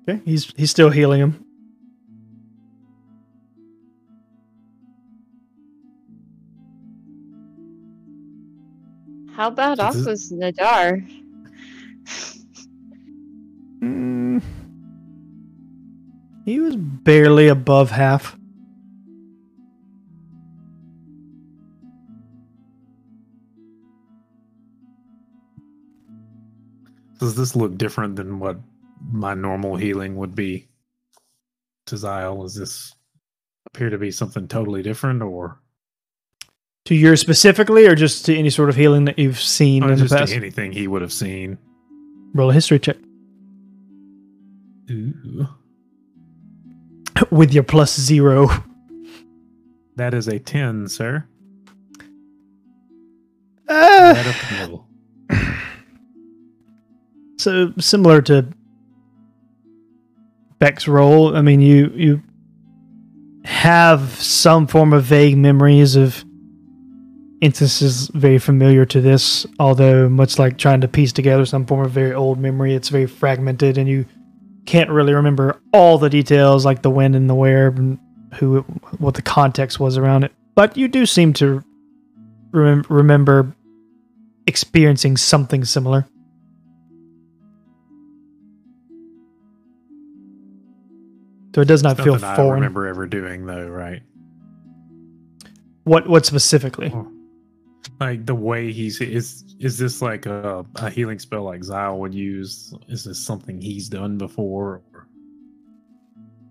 Okay, he's he's still healing him. how bad off was Nadar? Mm, he was barely above half. Does this look different than what my normal healing would be to Zyle? Does this appear to be something totally different or To your specifically, or just to any sort of healing that you've seen or in the past? anything he would have seen? Roll a history check Ooh. with your plus zero. That is a 10, sir. Uh, Right up the middle. so similar to Beck's role. I mean, you you have some form of vague memories of instances very familiar to this. Although, much like trying to piece together some form of very old memory, it's very fragmented, and you can't really remember all the details, like the when and the where, and who, what the context was around it. But you do seem to remem- remember experiencing something similar. So it does not feel Nothing I foreign. remember ever doing though, right? What what specifically? Like the way he's is is this like a, a healing spell like Zyle would use? Is this something he's done before? Or?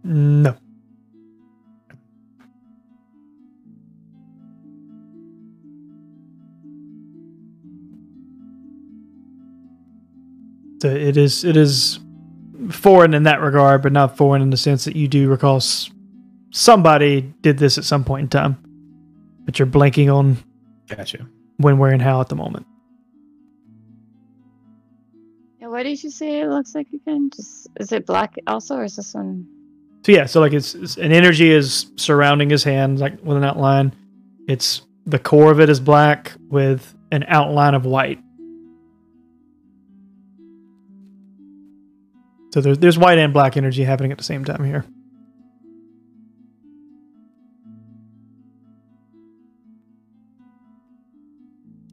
No. So it is it is foreign in that regard, but not foreign in the sense that you do recall s- somebody did this at some point in time, but you're blanking on Gotcha. when, where, and how at the moment. Yeah, what did you say it looks like again? Just is it black also, or is this one? So yeah, so like it's, it's an energy is surrounding his hand, like with an outline. It's the core of it is black with an outline of white. So there's there's white and black energy happening at the same time here.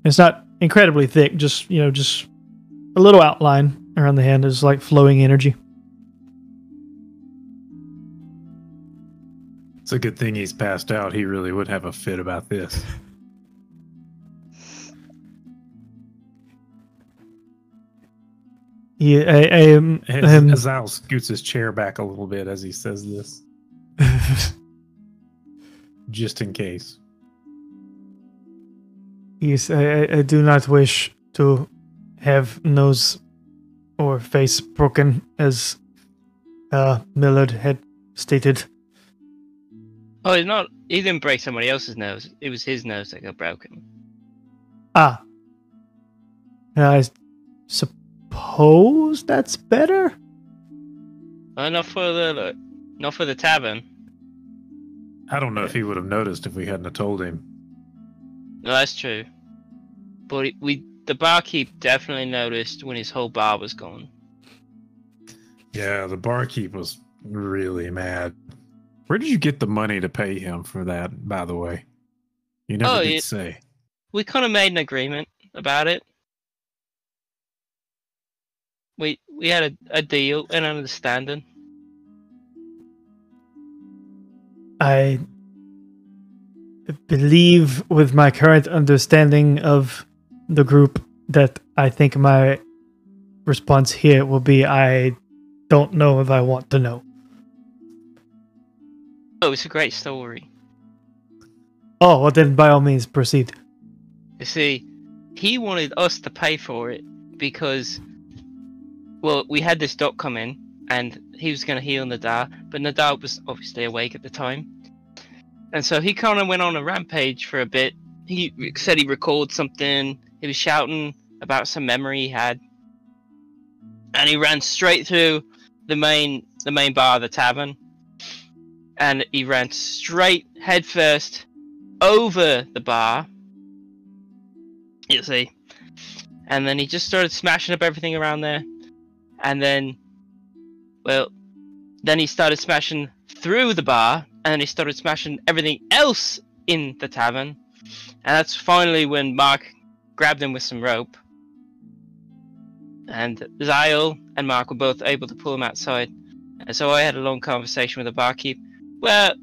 It's not incredibly thick, just you know, just a little outline around the hand is like flowing energy. It's a good thing he's passed out. He really would have a fit about this. (laughs) Yeah, I, I um, As, um, Azal scoots his chair back a little bit as he says this, (laughs) just in case. Yes, I, I- I do not wish to have nose or face broken, as uh, Millard had stated. Oh, it's not. He didn't break somebody else's nose. It was his nose that got broken. Ah, I suppose that's better. Uh, not for the not for the tavern. I don't know if he would have noticed if we hadn't have told him. No, that's true. But we, the barkeep, definitely noticed when his whole bar was gone. Yeah, the barkeep was really mad. Where did you get the money to pay him for that, by the way? You never Oh, did it- say. We kind of made an agreement about it. We we had a, a deal, an understanding. I believe, with my current understanding of the group, that I think my response here will be I don't know if I want to know. Oh, it's a great story. Oh, well, then by all means proceed. You see, he wanted us to pay for it because, well, we had this doc come in and he was going to heal Nadar, but Nadar was obviously awake at the time. And so he kind of went on a rampage for a bit. He said he recalled something. He was shouting about some memory he had. And he ran straight through the main the main bar of the tavern. And he ran straight headfirst over the bar you see. And then he just started smashing up everything around there. And then, well, then he started smashing through the bar, and then he started smashing everything else in the tavern. And that's finally when Mark grabbed him with some rope. And Zyle and Mark were both able to pull him outside. And so I had a long conversation with the barkeep. Well,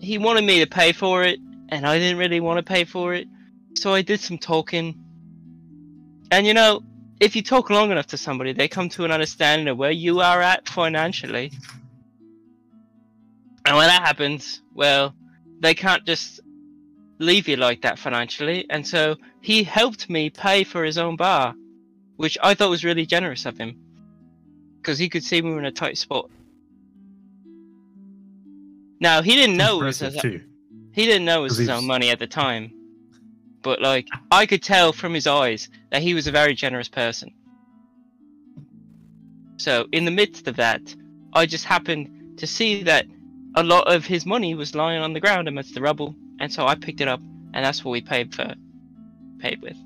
he wanted me to pay for it, and I didn't really want to pay for it. So I did some talking. And you know, if you talk long enough to somebody, they come to an understanding of where you are at financially. And when that happens, well, they can't just leave you like that financially. And so he helped me pay for his own bar, which I thought was really generous of him. Because he could see we were in a tight spot. Now, he didn't know it was his, too. he didn't know it was 'Cause his own money at the time. But like I could tell from his eyes that he was a very generous person. So in the midst of that, I just happened to see that a lot of his money was lying on the ground amidst the rubble, and so I picked it up, and that's what we paid for, paid with.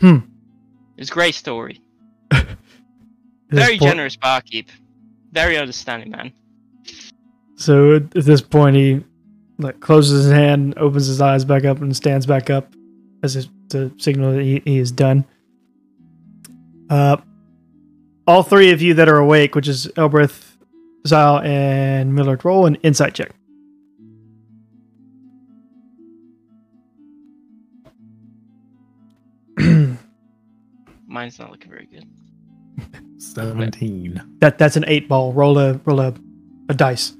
Hmm. It's a great story. (laughs) Very point- generous barkeep, very understanding man. So at at this point, he like closes his hand, opens his eyes back up, and stands back up as if to signal that he, he is done. Uh, all three of you that are awake, which is Elbreth, Zyle, and Millard, roll an insight check. (clears throat) Mine's not looking very good. (laughs) 17. That that's an eight ball. Roll a roll a, a dice.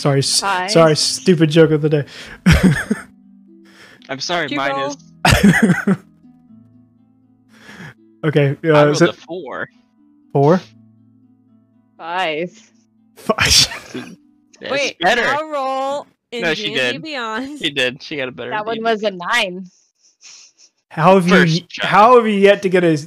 Sorry, s- Five. sorry, stupid joke of the day. I'm sorry, mine roll? (laughs) is Okay, I uh, rolled is it a four. four? Five. Five. (laughs) Wait, better. I'll roll in No, she D&D did. Beyond. She did. She got a better. That one was a nine. How have you? First try. How have you yet to get a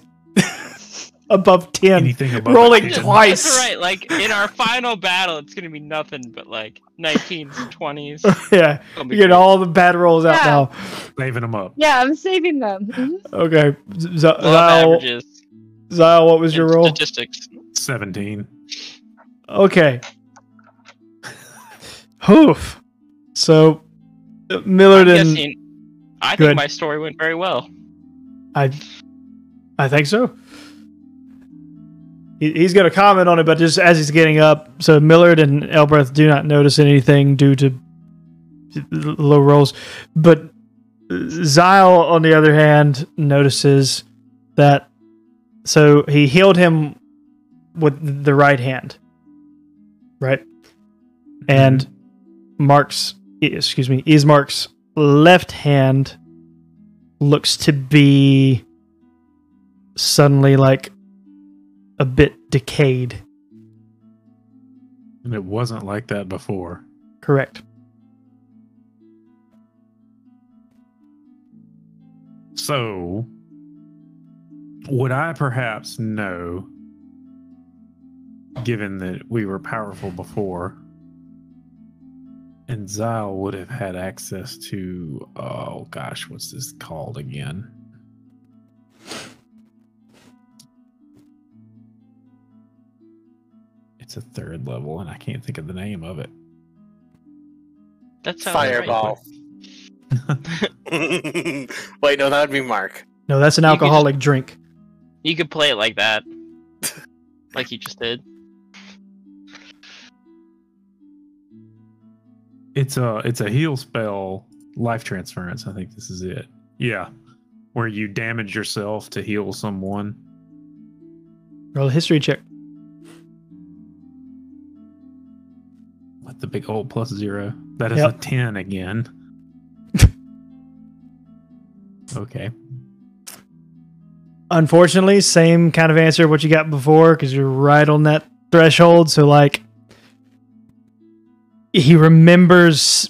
above ten? Anything above rolling 10. twice. That's right. Like in our final battle, it's gonna be nothing but like 19s, 20s. (laughs) yeah, you get great. all the bad rolls out Yeah. now. Saving them up. Yeah, I'm saving them. Mhm. Okay, Z- Z- Law of Zyle, averages. Zyle, what was your and roll? Statistics. 17. Okay. Hoof. So, uh, Millard I'm and guessing. I think my story went very well. I, I think so. He, he's going to comment on it, but just as he's getting up, so Millard and Elbreth do not notice anything due to low rolls, but Zyle, on the other hand, notices that. So he healed him with the right hand, right? Mm-hmm. And Mark's, excuse me, Ismark's left hand looks to be suddenly like a bit decayed. And it wasn't like that before. Correct. So, would I perhaps know, given that we were powerful before, and Zyle would have had access to, oh gosh, what's this called again? It's a third level, and I can't think of the name of it. That's sounds right. Fireball. (laughs) Wait, no, that would be Mark. No, that's an You could just- alcoholic drink. You could play it like that, (laughs) like you just did. It's a it's a heal spell, life transference. I think this is it. Yeah, where you damage yourself to heal someone. Roll a history check. With the big old plus zero. That is Yep. a ten again. (laughs) okay. Unfortunately, same kind of answer what you got before because you're right on that threshold. So, like, he remembers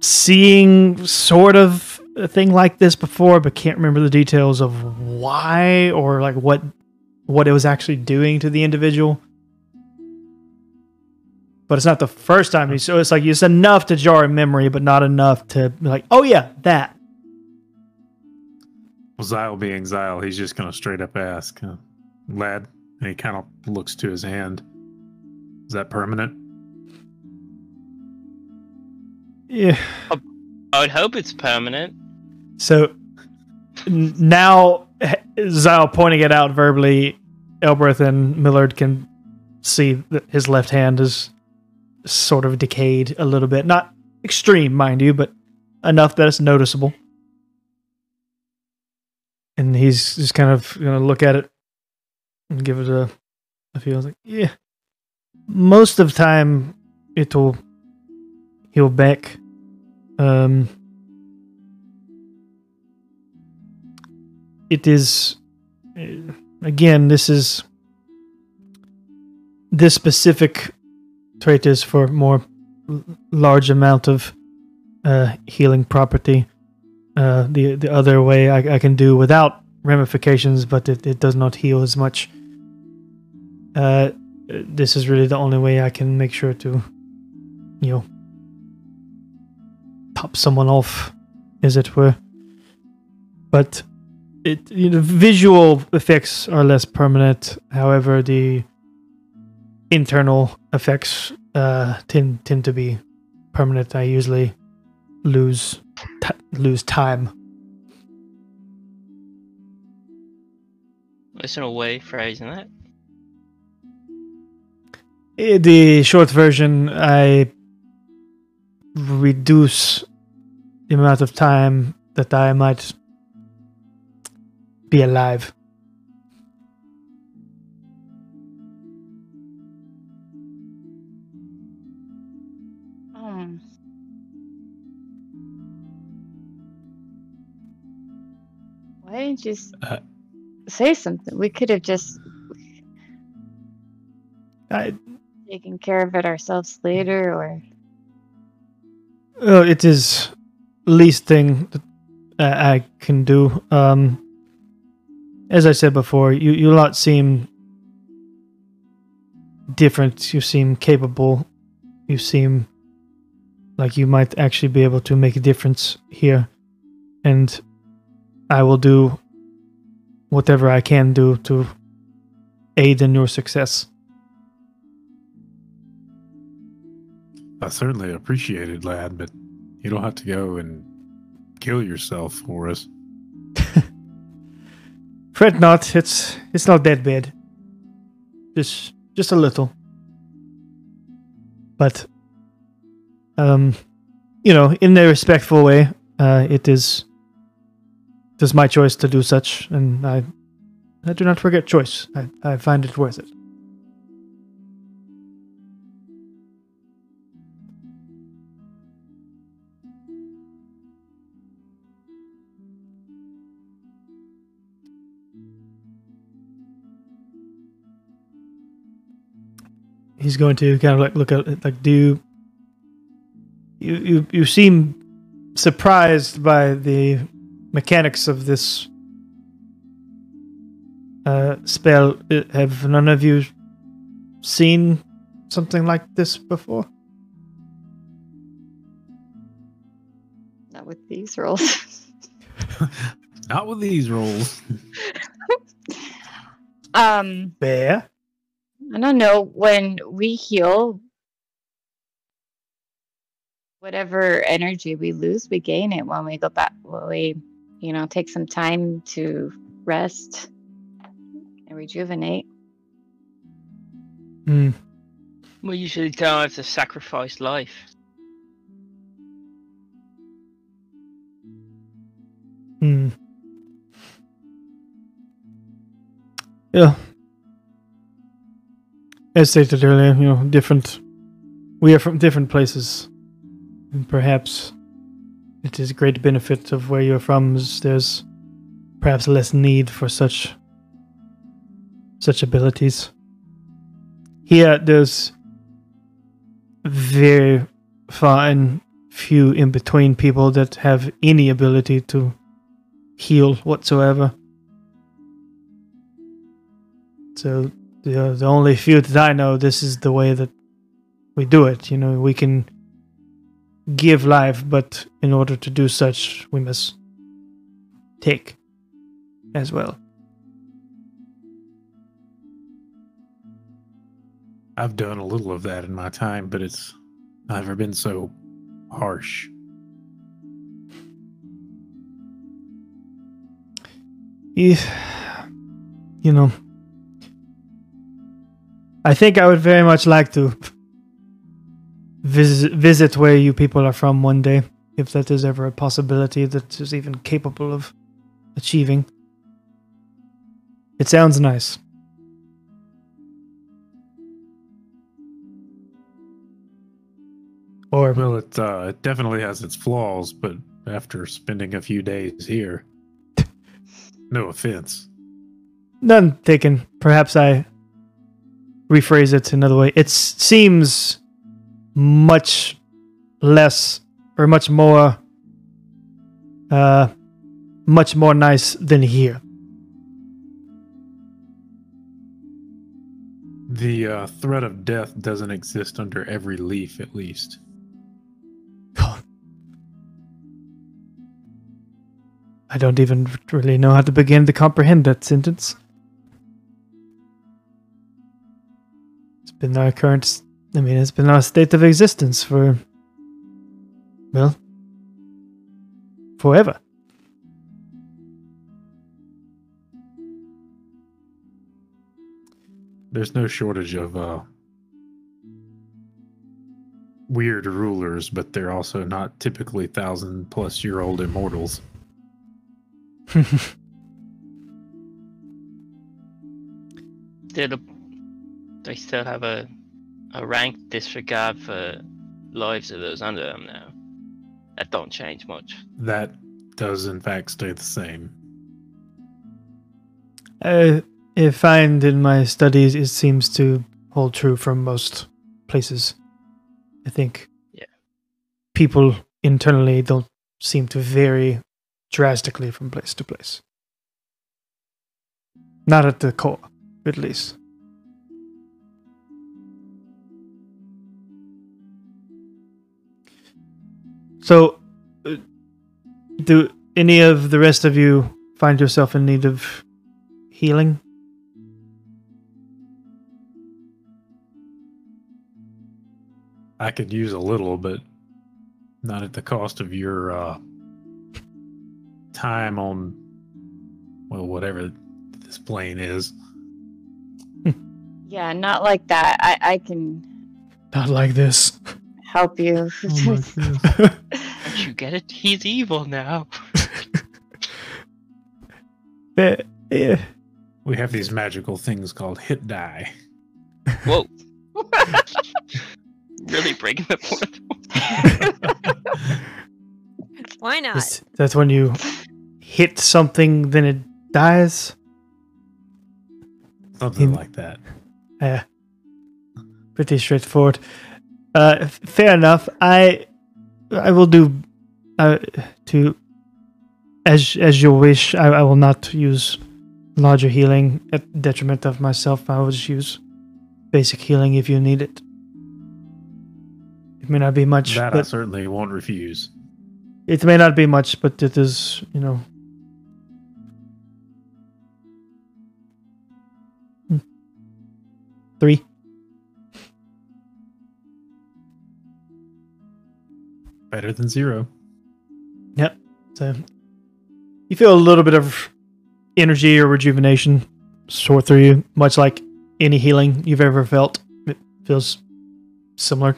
seeing sort of a thing like this before, but can't remember the details of why or like what what it was actually doing to the individual. But it's not the first time he so it's like it's enough to jar a memory, but not enough to be like, oh yeah, that. Well, Zyle being Zyle, he's just gonna straight up ask, uh, lad, and he kind of looks to his hand. Is that permanent? Yeah. I would hope it's permanent. So now Zyle pointing it out verbally, Elbreth and Millard can see that his left hand is sort of decayed a little bit. Not extreme, mind you, but enough that it's noticeable. And he's just kind of gonna look at it and give it a, a feel. Like, yeah, most of the time it'll heal back. Um, it is uh, again this is this specific trait is for more large amount of uh, healing property. Uh, the the other way I, I can do without ramifications but it, it does not heal as much. Uh, this is really the only way I can make sure to you know pop someone off as it were. But it you know, visual effects are less permanent. However, the internal effects uh, tend tend to be permanent. I usually lose t- lose time. Listen away phrasing that. Eh, The short version, I reduce the amount of time that I might be alive. Didn't you? Uh, say something. We could have just I, taken care of it ourselves later, or uh, it is least thing that I I can do. Um, as I said before, you you lot seem different. You seem capable. You seem like you might actually be able to make a difference here, and I will do whatever I can do to aid in your success. I certainly appreciate it, lad, but you don't have to go and kill yourself for us. (laughs) Fret not. It's it's not that bad. Just just a little. But um you know, in a respectful way, uh it is it is my choice to do such and I I do not forget choice. I, I find it worth it. he's going to kind of like look at like do you you you, you seem surprised by the mechanics of this uh, spell Uh, have none of you seen something like this before not with these rolls. (laughs) Not with these rolls. (laughs) um, bear I don't know. When we heal, whatever energy we lose, we gain it when we go back. When we, you know, take some time to rest and rejuvenate. Hmm. We usually don't have to sacrifice life. Hmm. Yeah. As stated earlier, you know, different. We are from different places, and perhaps it is a great benefit of where you're from. There's perhaps less need for such such abilities. Here, there's very fine few in between people that have any ability to heal whatsoever. So the the only few that I know, this is the way that we do it. You know, we can give life, but in order to do such, we must take as well. I've done a little of that in my time, but it's never been so harsh. You, you know, I think I would very much like to visit visit where you people are from one day, if that is ever a possibility that is even capable of achieving. It sounds nice. Or Well, it uh, it definitely has its flaws, but after spending a few days here, (laughs) no offense. none taken. Perhaps I rephrase it another way. It seems much less or much more uh much more nice than here. The uh, threat of death doesn't exist under every leaf, at least. (sighs) I don't even really know how to begin to comprehend that sentence. It's been our current, I mean, it's been our state of existence for, well, forever. There's no shortage of uh, weird rulers, but they're also not typically thousand plus year old immortals. (laughs) Still, they still have a a rank disregard for lives of those under them now. That don't change much. That does, in fact, stay the same. Uh, I, I find in my studies it seems to hold true from most places. I think. Yeah. People internally don't seem to vary drastically from place to place. Not at the core, at least. So, uh, do any of the rest of you find yourself in need of healing? I could use a little, but not at the cost of your uh, time on, well, whatever this plane is. (laughs) Yeah, not like that. I, I can Not like this. Help you. (laughs) Oh my Don't you get it? He's evil now. (laughs) Eh, eh, We have these magical things called hit die. Whoa. (laughs) really breaking the point. Why not? is- that's when you hit something, then it dies. Something In- like that. Yeah. Pretty straightforward. Uh, fair enough. I I will do uh, to as as you wish. I, I will not use larger healing at detriment of myself. I will just use basic healing if you need it. It may not be much, That I certainly won't refuse. it may not be much, but it is you know. Hmm. Three. Better than zero. Yep. So you feel a little bit of energy or rejuvenation soar through you, much like any healing you've ever felt. It feels similar.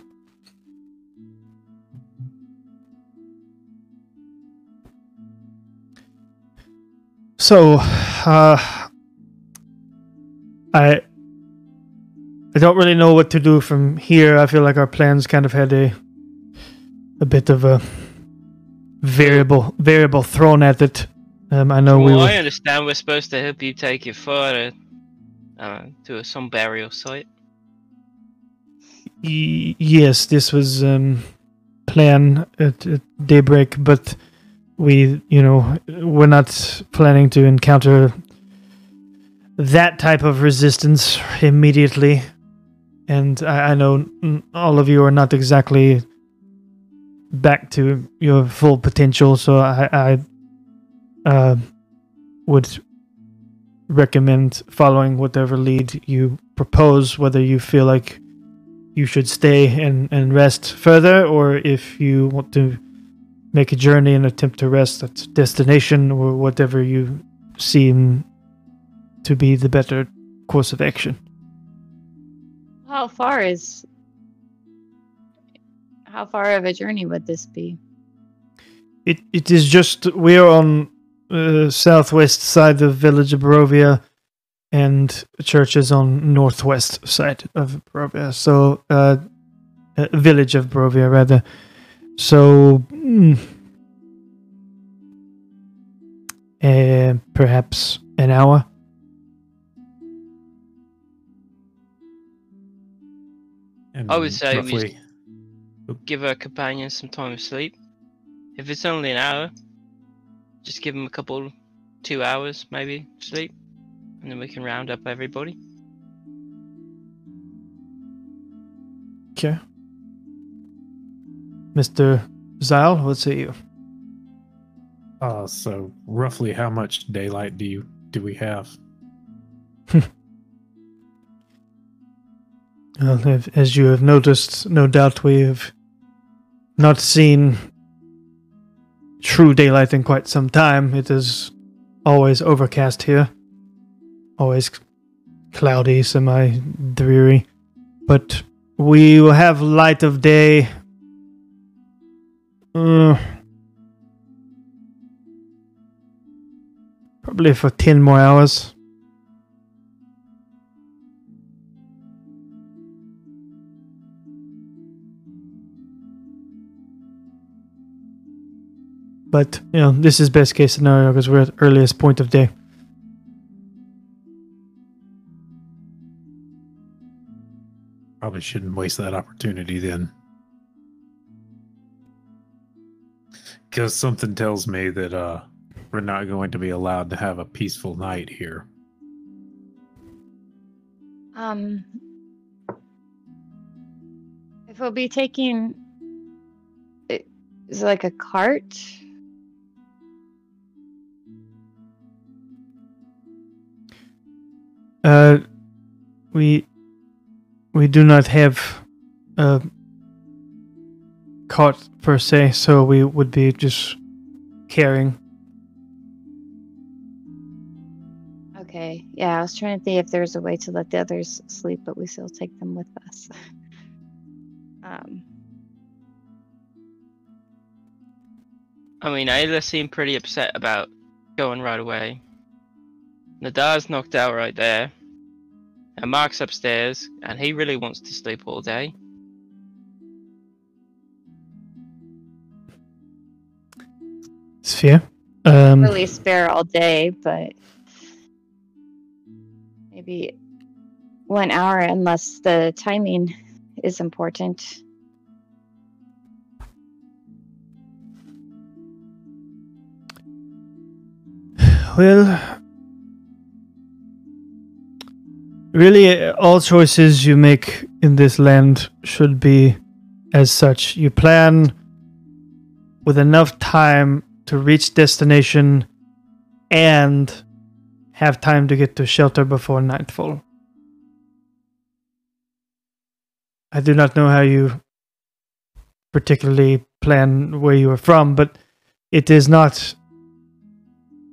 So, uh, I I don't really know what to do from here. I feel like our plans kind of had a a bit of a variable variable thrown at it. Um, I know we well, were, I understand we're supposed to help you take it further uh, to some burial site. y- yes, this was um, plan at, at daybreak, but we, you know, we're not planning to encounter that type of resistance immediately. And I, I know all of you are not exactly back to your full potential, so I, I uh, would recommend following whatever lead you propose, whether you feel like you should stay and, and rest further, or if you want to make a journey and attempt to rest at destination, or whatever you seem to be the better course of action. How far is how far of a journey would this be? It it is just we are on uh, southwest side of village of Barovia, and church is on northwest side of Barovia. So uh, uh village of Barovia rather. So mm, uh, perhaps an hour. And I would say we- roughly, Give our companions some time to sleep. If it's only an hour, just give them a couple, two hours maybe sleep, and then we can round up everybody. Okay. Mr. Zyle, what say you? uh, so roughly how much daylight do you do we have? (laughs) Well, if, as you have noticed, no doubt we have not seen true daylight in quite some time. It is always overcast here, always cloudy, semi dreary. But we will have light of day. Uh, probably for 10 more hours. But, you know, this is best case scenario because we're at earliest point of day. Probably shouldn't waste that opportunity then. Because something tells me that uh, we're not going to be allowed to have a peaceful night here. Um, if we'll be taking, it, is it like a cart? Uh, we we do not have a cot per se, so we would be just carrying. Okay, yeah, I was trying to think if there's a way to let the others sleep, but we still take them with us. (laughs) um, I mean, Ayla seemed pretty upset about going right away. Nadar's knocked out right there. And Mark's upstairs, and he really wants to sleep all day. Sphere? fair. Um, really spare all day, but maybe one hour unless the timing is important. Well, really, all choices you make in this land should be as such. You plan with enough time to reach destination and have time to get to shelter before nightfall. I do not know how you particularly plan where you are from, but it is not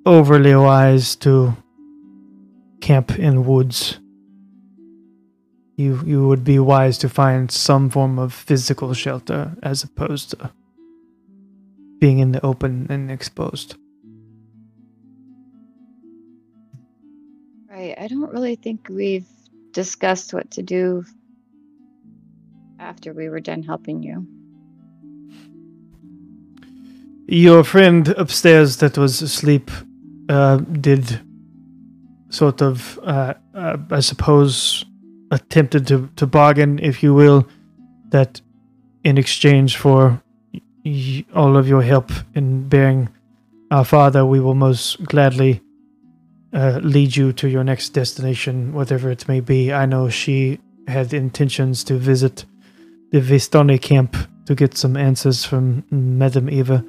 overly wise to camp in woods. You you would be wise to find some form of physical shelter as opposed to being in the open and exposed. Right. I don't really think we've discussed what to do after we were done helping you. Your friend upstairs that was asleep uh, did sort of, uh, uh, I suppose, attempted to, to bargain, if you will, that in exchange for y- all of your help in bearing our father, we will most gladly uh, lead you to your next destination, whatever it may be. I know she had intentions to visit the Vistani camp to get some answers from Madame Eva.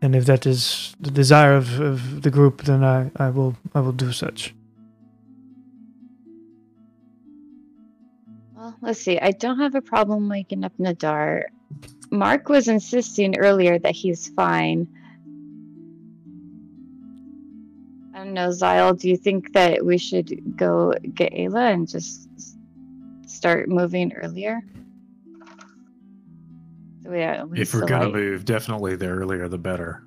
And if that is the desire of, of the group, then I, I will I will do such. Let's see. I don't have a problem waking up Nadar. Mark was insisting earlier that he's fine. I don't know, Zyle, do you think that we should go get Ayla and just start moving earlier? So least If we're gonna light- move, definitely the earlier the better.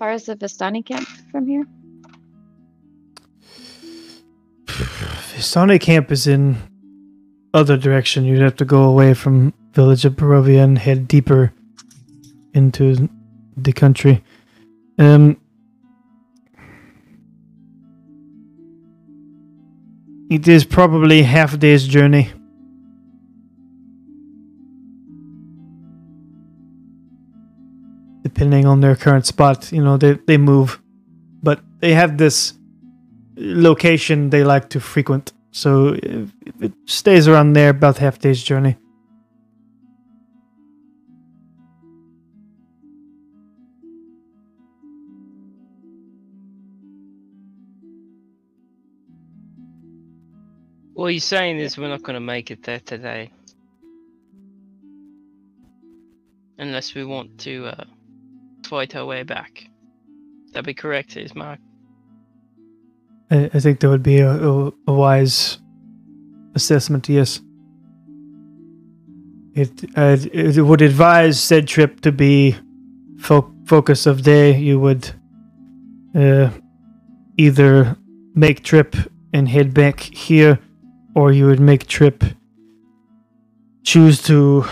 Far is the Vistani camp from here? (sighs) Vistani camp is in other direction. You'd have to go away from village of Barovia and head deeper into the country. Um, it is probably half a day's journey. Depending on their current spot, you know, they, they move. But they have this location they like to frequent. So it stays around there, about half day's journey. What he's saying is we're not going to make it there today. Unless we want to uh, fight our way back. That'd be correct, is Mark. I, I think that would be a, a, a wise assessment. Yes. It it would advise said trip to be fo- focus of day. You would uh, either make trip and head back here, or you would make trip choose to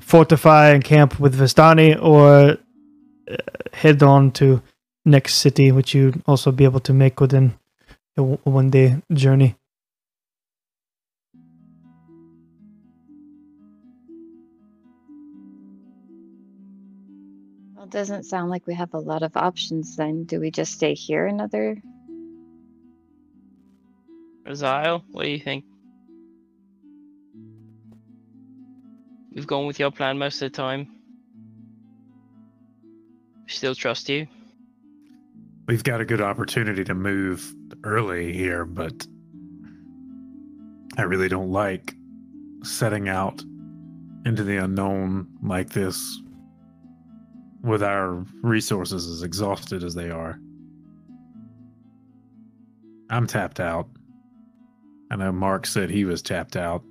fortify and camp with Vistani or head on to next city, which you'd also be able to make within a w- one day journey. Well, it doesn't sound like we have a lot of options then. Do we just stay here another? Razile, what do you think? We've gone with your plan most of the time. Still trust you. We've got a good opportunity to move early here, but I really don't like setting out into the unknown like this with our resources as exhausted as they are. I'm tapped out. I know Mark said he was tapped out.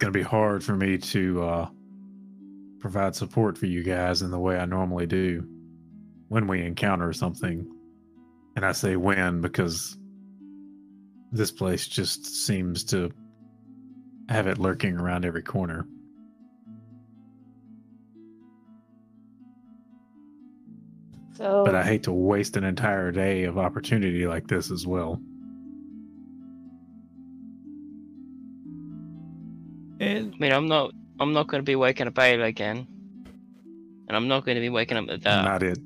To be hard for me to uh, provide support for you guys in the way I normally do when we encounter something. And I say when because this place just seems to have it lurking around every corner. So But I hate to waste an entire day of opportunity like this as well. I mean, I'm not. I'm not going to be waking up Ayla again, and I'm not going to be waking up the dad. Not it.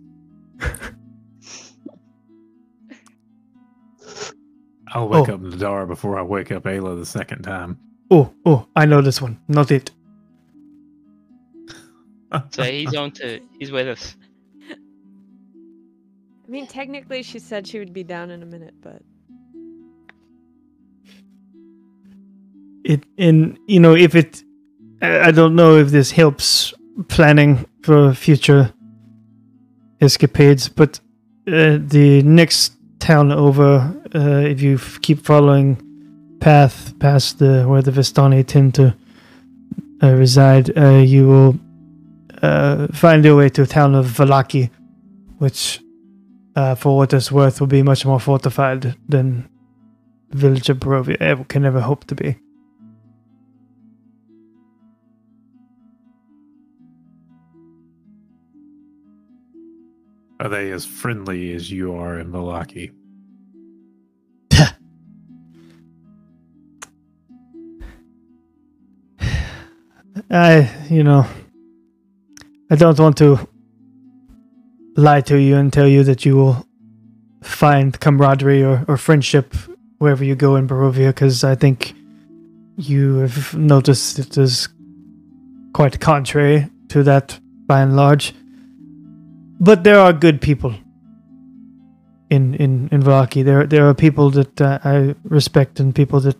I'll (laughs) oh, wake Oh. up Nadar before I wake up Ayla the second time. oh, oh, I know this one. Not it. So he's on to. He's with us. (laughs) I mean, technically, she said she would be down in a minute, but it and you know if it I don't know if this helps planning for future escapades, but uh, the next town over, uh, if you f- keep following path past the where the Vistani tend to uh, reside, uh, you will uh, find your way to the town of Vallaki, which, uh, for what it's worth, will be much more fortified than village of Barovia ever, can ever hope to be. Are they as friendly as you are in Vallaki? (sighs) I, you know, I don't want to lie to you and tell you that you will find camaraderie or, or friendship wherever you go in Barovia, because I think you have noticed it is quite contrary to that by and large. But there are good people in in in Vallaki. There there are people that uh, I respect and people that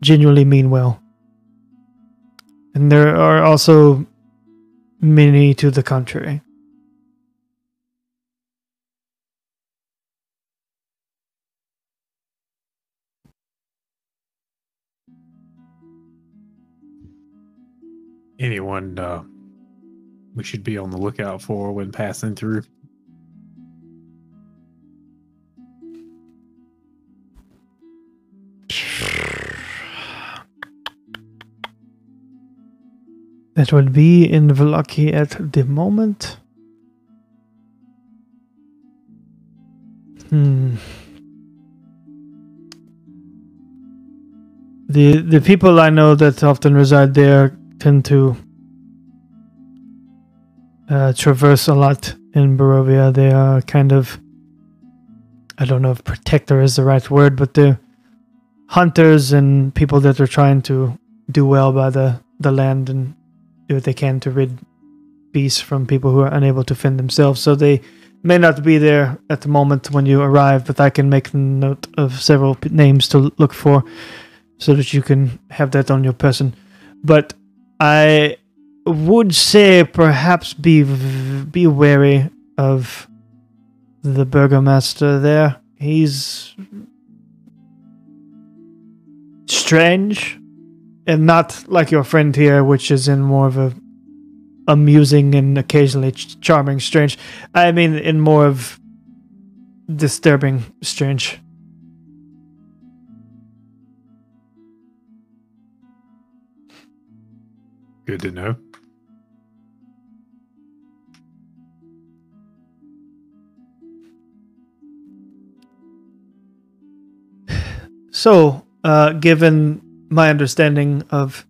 genuinely mean well. And there are also many to the contrary. Anyone uh, we should be on the lookout for when passing through? That would be in Vallaki at the moment. Hmm. The the people I know that often reside there tend to uh, traverse a lot in Barovia. They are kind of I don't know if protector is the right word, but they're hunters and people that are trying to do well by the, the land and do what they can to rid beasts from people who are unable to fend themselves. So they may not be there at the moment when you arrive, but I can make note of several names to look for so that you can have that on your person. But I would say perhaps be be wary of the burgomaster there. He's strange and not like your friend here, which is in more of a amusing and occasionally ch charming strange. I mean, in more of disturbing strange. Good to know. So, uh, given my understanding of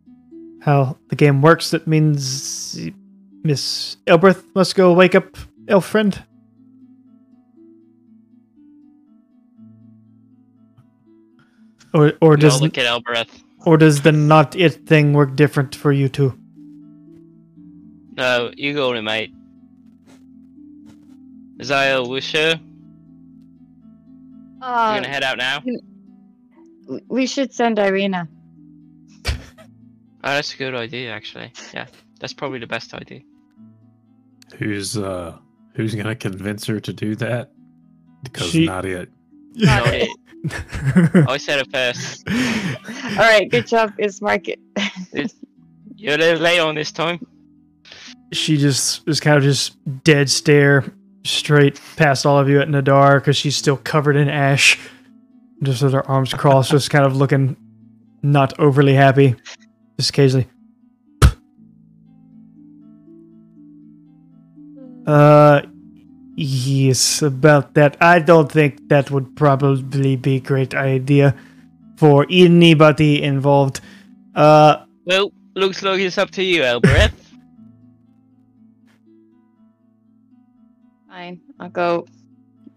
how the game works, that means Miss Elbereth must go wake up elf friend. Or, or does look at Elbereth. or does the not it thing work different for you too? No, you go on it, mate. Zyle, we sure? You're Uh, gonna head out now? W- we should send Irina. Oh, that's a good idea, actually. Yeah, that's probably the best idea. Who's uh who's gonna convince her to do that? Because She- not it. Not it. (laughs) I said it first. (laughs) All right, good job, it's Ismark. You're a little late on this time. she just is kind of just dead stare straight past all of you at Nadar because she's still covered in ash, just with her arms crossed, just kind of looking not overly happy. Just occasionally. Uh, yes, about that. I don't think that would probably be a great idea for anybody involved. Uh, Well, looks like it's up to you, Elbereth. (laughs) Fine, I'll go.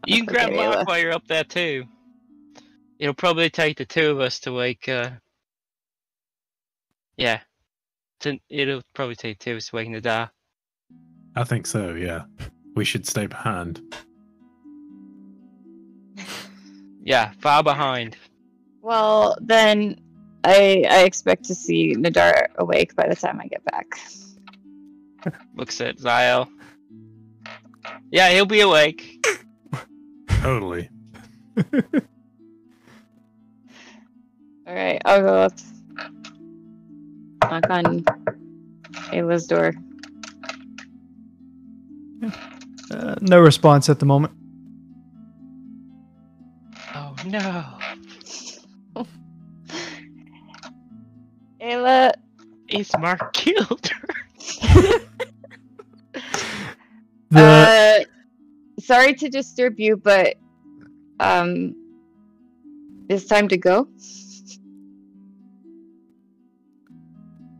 you can I'll grab get Mark Ayla. while you're up there too. It'll probably take the two of us to wake. Uh... Yeah, to, it'll probably take two of us to wake Nadar. I think so, yeah. We should stay behind. (laughs) Yeah, far behind. Well, then I I expect to see Nadar awake by the time I get back. (laughs) Looks at Zyle. Yeah, he'll be awake. (laughs) Totally. All right, I'll go up. Knock on Ayla's door. uh, no response at the moment. Oh no! (laughs) Ayla, Ismark killed her? (laughs) The uh, sorry to disturb you, but um, it's time to go.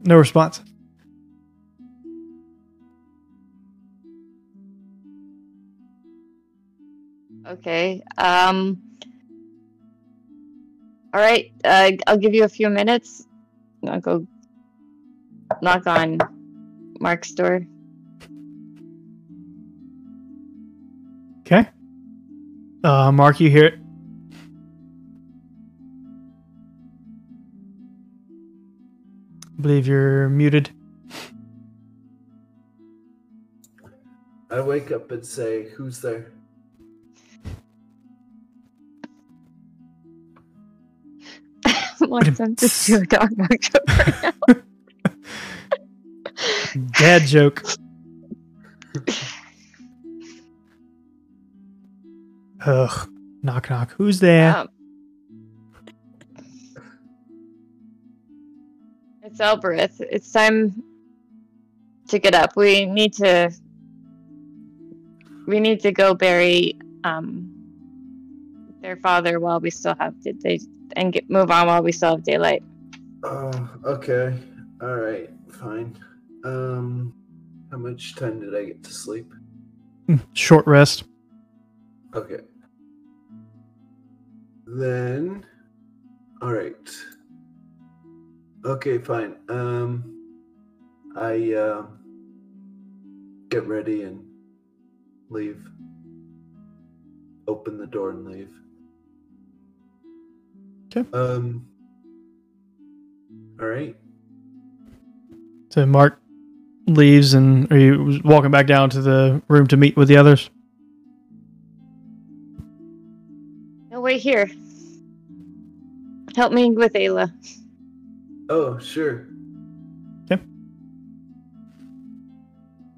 No response. Okay. Um. All right. Uh, I'll give you a few minutes. I'll go knock on Mark's door. Okay. Uh, Mark, you hear believe you're muted. I wake up and say, "Who's there?" (laughs) Want them to do a dog knock joke right now? (laughs) Dad joke. (laughs) Ugh. Knock knock. Who's there? Um, it's Elbereth. It's time to get up. We need to. We need to go bury um, their father while we still have did they and get move on while we still have daylight. Oh, okay. All right. Fine. Um, how much time did I get to sleep? (laughs) Short rest. Okay. Then, all right. Okay, fine. Um, I uh, get ready and leave. Open the door and leave. 'Kay. Um. All right. So Mark leaves, and are you walking back down to the room to meet with the others? No, wait here. Help me with Ayla. Oh, sure.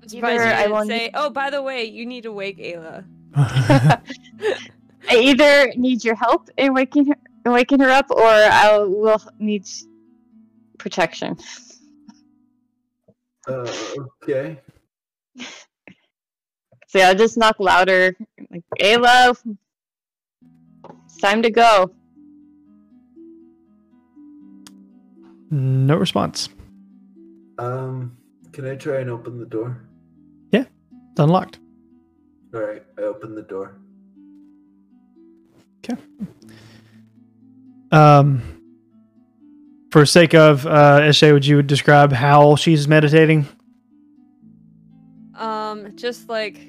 Surprised Either you I didn't will say, "Oh, by the way, you need to wake Ayla." (laughs) I either need your help in waking her, in waking her up, or I will need protection. Uh, okay. So yeah, I'll just knock louder. Like, Ayla, it's time to go. No response. Um, can I try and open the door? Yeah, it's unlocked. All right, I open the door. Okay. Um, for sake of uh, Eshe, would you describe how she's meditating? Um, just like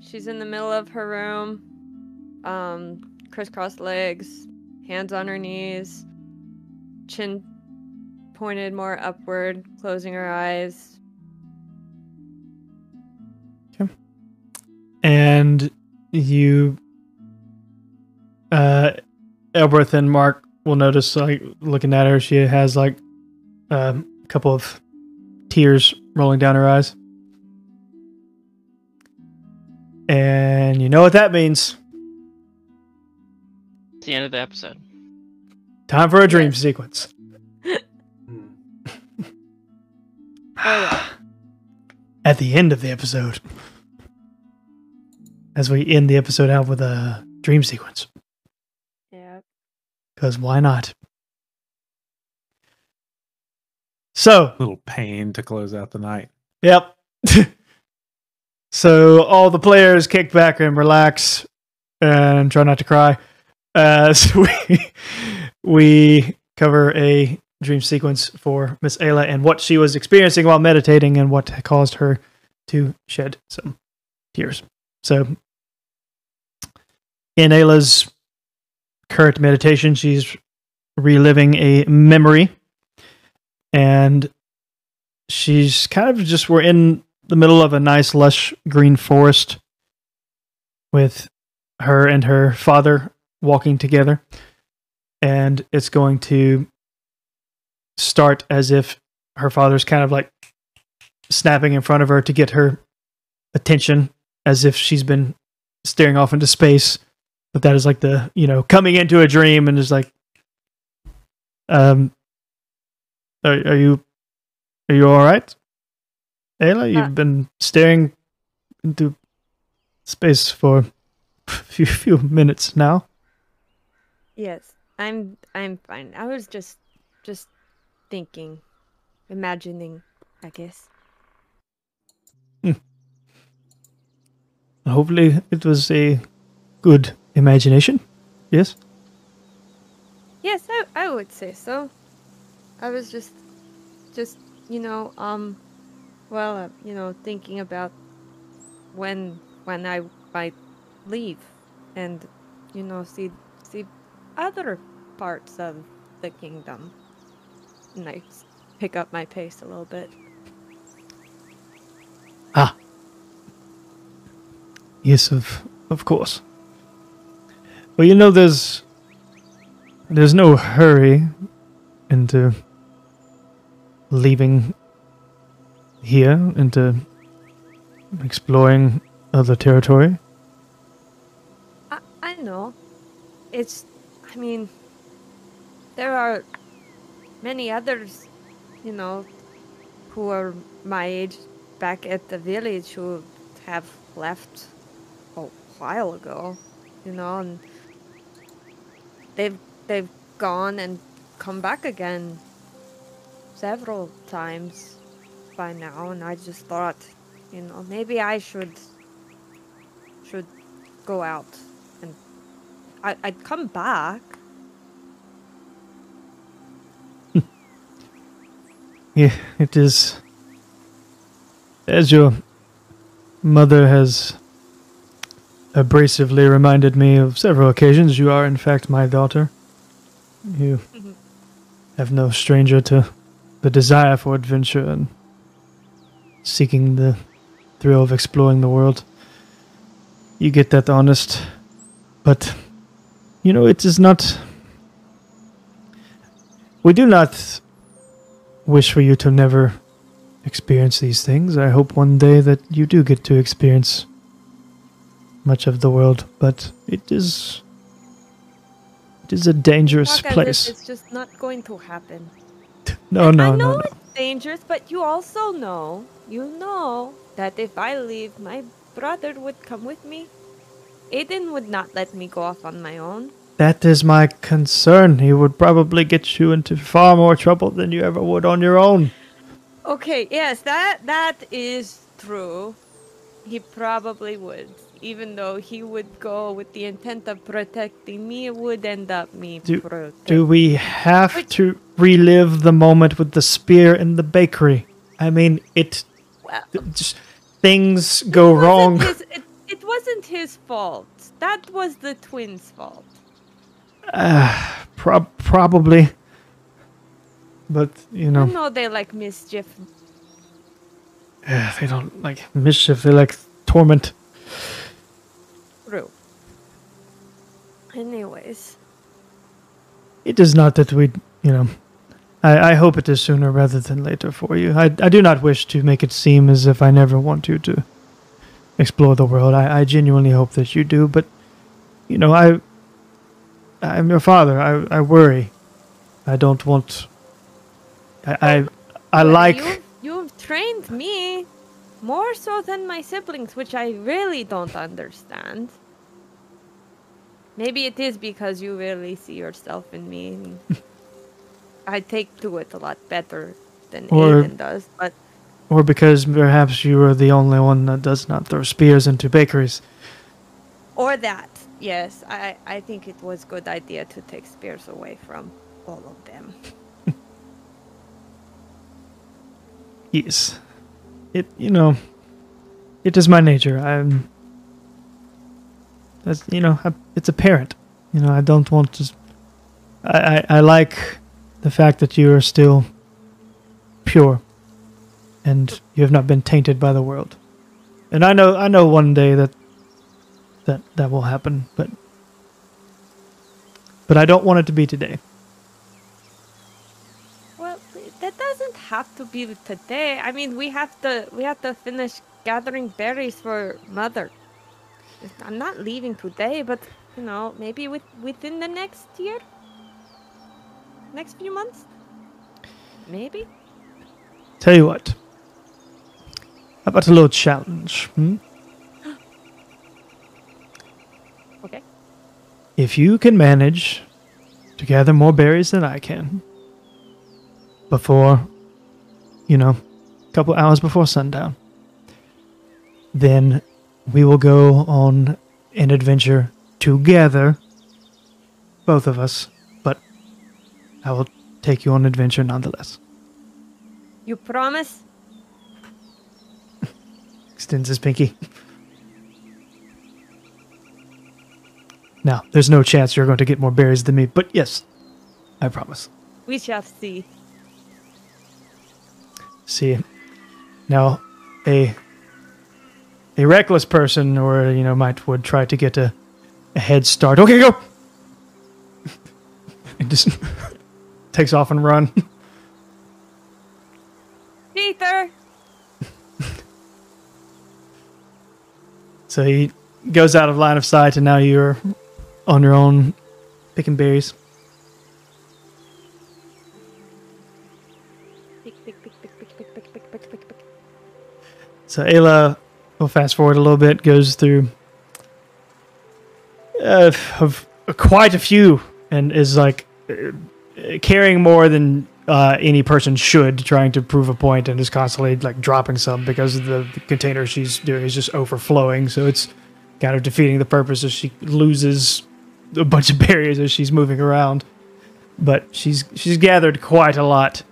she's in the middle of her room, um, crisscross legs, hands on her knees, chin pointed more upward, closing her eyes. Okay. and you uh Elbereth and Mark will notice like looking at her she has like um, a couple of tears rolling down her eyes and you know what that means It's the end of the episode. time for a dream sequence (sighs) at the end of the episode as we end the episode out with a dream sequence Yeah. because why not so a little pain to close out the night. Yep. (laughs) so all the players kick back and relax and try not to cry. Uh, (laughs) so we we cover a dream sequence for Miss Ayla and what she was experiencing while meditating and what caused her to shed some tears. So in Ayla's current meditation, she's reliving a memory and she's kind of just we're in the middle of a nice lush green forest with her and her father walking together and it's going to start as if her father's kind of like snapping in front of her to get her attention as if she's been staring off into space. But that is like the you know coming into a dream and is like um are, are you are you all right? Ayla you've Uh, been staring into space for a (laughs) few few minutes now. Yes, I'm I'm fine. I was just just thinking, imagining, I guess. hopefully it was a good imagination yes Yes, I I would say so. I was just just, you know, um well, uh, you know, thinking about when when I might leave and you know, see see other parts of the kingdom. And I pick up my pace a little bit. Ah. Yes, of of course. Well, you know, there's there's no hurry into leaving here into exploring other territory. I, I know. It's, I mean, there are many others, you know, who are my age back at the village who have left a while ago, you know, and they've they've gone and come back again several times by now, and I just thought, you know, maybe I should should go out and I, I'd come back. Yeah, it is. As your mother has abrasively reminded me of several occasions, you are in fact my daughter. You Mhm. have no stranger to the desire for adventure and seeking the thrill of exploring the world. You get that honest, but you know, it is not. We do not wish for you to never experience these things. I hope one day that you do get to experience much of the world, but it is it is a dangerous place. It's just not going to happen. (laughs) No, no, I know no, no. it's dangerous, but you also know you know that if I leave, my brother would come with me. Aiden would not let me go off on my own. That is my concern. He would probably get you into far more trouble than you ever would on your own. Okay, yes, that that is true. He probably would. Even though he would go with the intent of protecting me, it would end up me Do- protecting. Do we have to relive the moment with the spear in the bakery? I mean, it Well, just things go wasn't wrong. His, it, it wasn't his fault. That was the twins' fault. Uh, (sighs) prob- probably. But, you You know, know they like mischief. eh, (sighs) they don't like mischief, they like torment. True. Anyways, It is not that we, you know, I, I hope it is sooner rather than later for you. I, I do not wish to make it seem as if I never want you to explore the world. I, I genuinely hope that you do, but, you know, I, I'm your father. I, I worry. I don't want. I, I, I like. you. You've trained me more so than my siblings, which I really don't understand. Maybe it is because you really see yourself in me. and (laughs) I take to it a lot better than Or- Aiden does, but Or because perhaps you are the only one that does not throw spears into bakeries. Or that. Yes, I I think it was good idea to take spears away from all of them. (laughs) Yes. It, you know, it is my nature. I'm. That's, you know, I, it's a parent. You know, I don't want to. I I like the fact that you are still pure and you have not been tainted by the world. And I know, I know one day that that that will happen, but but I don't want it to be today. Well, that doesn't have to be today. I mean, we have to we have to finish gathering berries for mother. I'm not leaving today, but you know, maybe with within the next year, next few months, maybe. Tell you what. How about a little challenge? Hmm? Okay. If you can manage to gather more berries than I can before, you know, a couple hours before sundown, then we will go on an adventure together, both of us, but I will take you on an adventure nonetheless. You promise? (laughs) extends his pinky. Now, there's no chance you're going to get more berries than me, but yes, I promise. We shall see. See, now, a a reckless person, or you know, might would try to get a, a head start. Okay, go. (laughs) and just (laughs) takes off and run. Peter, (laughs) So he goes out of line of sight, and now you're on your own picking berries. So Ayla, we'll fast forward a little bit, goes through uh, of quite a few and is like uh, carrying more than uh, any person should, trying to prove a point and is constantly like dropping some because the, the container she's doing is just overflowing. So it's kind of defeating the purpose as she loses a bunch of (laughs) barriers as she's moving around. But she's she's gathered quite a lot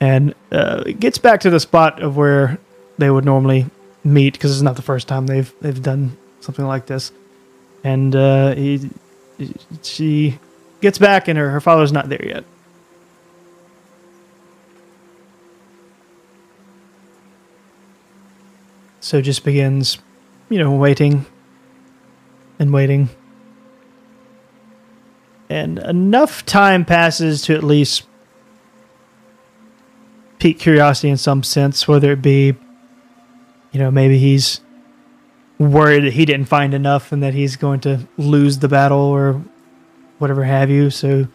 and uh, gets back to the spot of where they would normally meet because it's not the first time they've they've done something like this. And uh, he, she gets back, and her, her father's not there yet. So just begins, you know, waiting and waiting. And enough time passes to at least pique curiosity in some sense, whether it be, you know, maybe he's worried that he didn't find enough and that he's going to lose the battle or whatever have you. So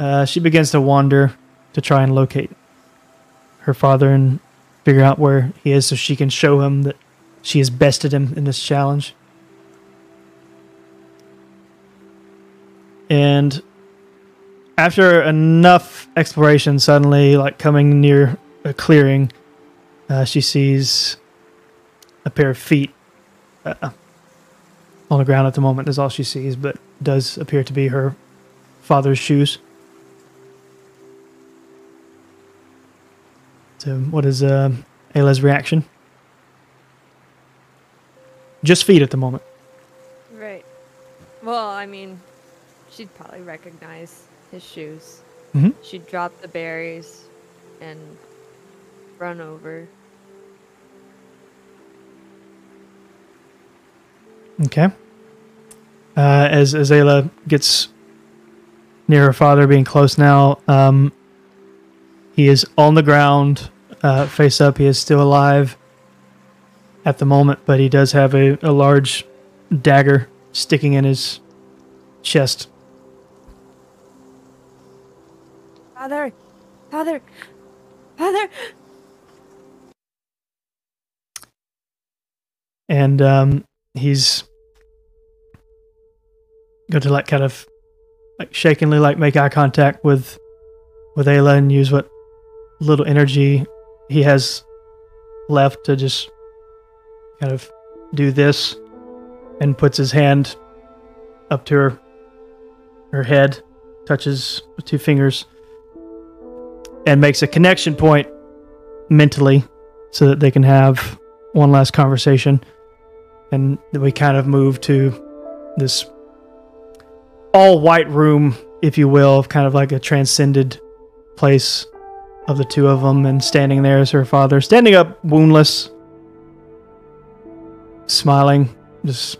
uh, she begins to wander to try and locate her father and figure out where he is so she can show him that she has bested him in this challenge. And after enough exploration, suddenly, like coming near a clearing, uh, she sees a pair of feet uh, on the ground at the moment, is all she sees, but does appear to be her father's shoes. So, what is uh, Ayla's reaction? Just feet at the moment. Right. Well, I mean, she'd probably recognize his shoes. Mhm. She'd drop the berries and run over. Okay. Uh, as Ayla gets near her father, being close now, um, he is on the ground, uh, face up. He is still alive at the moment, but he does have a, a large dagger sticking in his chest. Father! Father! Father! and um, he's going to like kind of like shakingly like make eye contact with with Ayla and use what little energy he has left to just kind of do this and puts his hand up to her her head touches with two fingers and makes a connection point mentally so that they can have one last conversation and we kind of move to this all white room, if you will, kind of like a transcended place of the two of them. And standing there is her father, standing up, woundless, smiling, just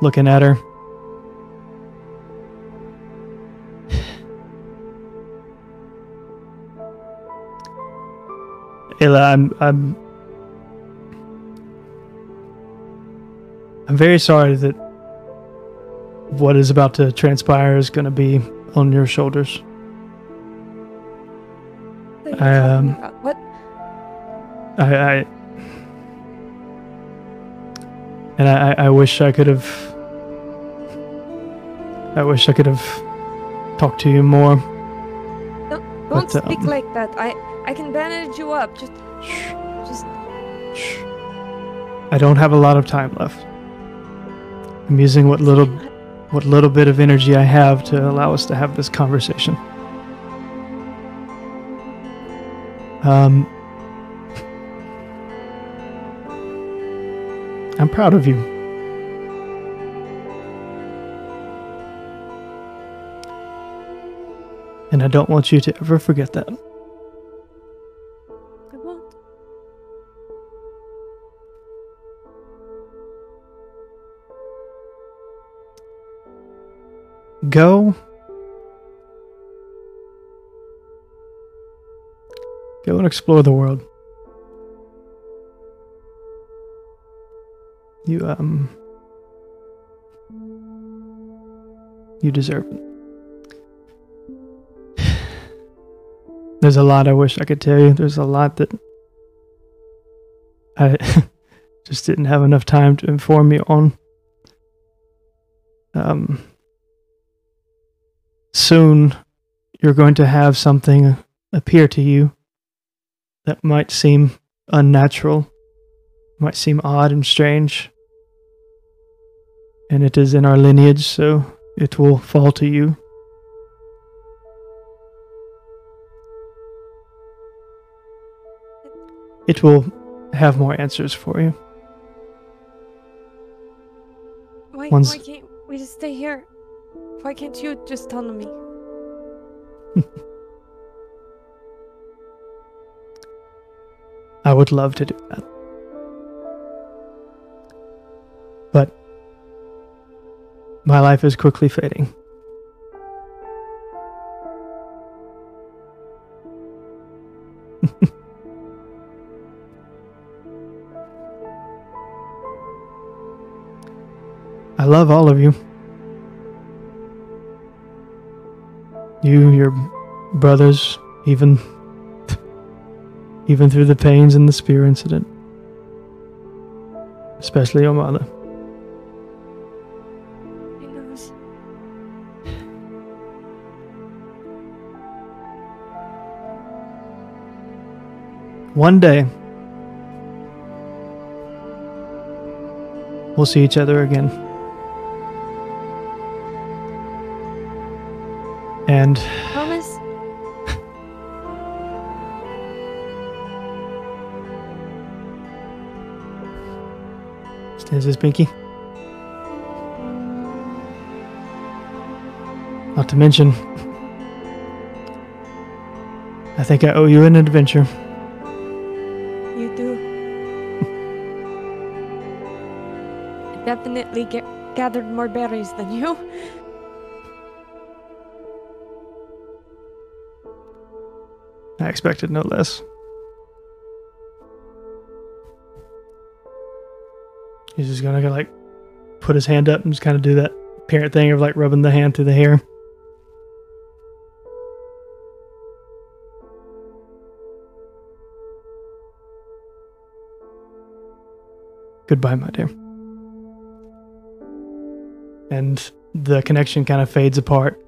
looking at her. Ayla, I'm, I'm I'm very sorry that what is about to transpire is going to be on your shoulders. What I, um? What? I, I and I, I wish I could have. I wish I could have talked to you more. Don't but, speak um, like that. I I can bandage you up. Just Shh, just shh. I don't have a lot of time left. I'm using what little, what little bit of energy I have to allow us to have this conversation. Um, I'm proud of you. And I don't want you to ever forget that. I won't. Go. Go and explore the world. You, um. You deserve it. There's a lot I wish I could tell you. There's a lot that I (laughs) just didn't have enough time to inform you on. Um soon you're going to have something appear to you that might seem unnatural, might seem odd and strange. And it is in our lineage, so it will fall to you. It will have more answers for you. Why, why can't we just stay here? Why can't you just tell me? (laughs) I would love to do that. But my life is quickly fading. Love all of you. You, your brothers, even even through the pains in the spear incident. Especially your mother. One day, we'll see each other again. And Promise? Is this Pinky? Not to mention, I think I owe you an adventure. You do. I (laughs) definitely get gathered more berries than you. I expected no less. He's just gonna like put his hand up and just kind of do that parent thing of like rubbing the hand through the hair. Goodbye, my dear. And the connection kind of fades apart.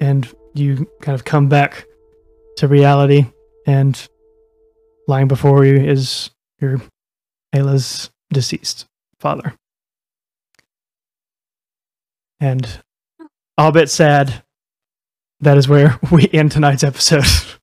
And you kind of come back to reality, and lying before you is your Ayla's deceased father. And a bit sad, that is where (laughs) we end tonight's episode. (laughs)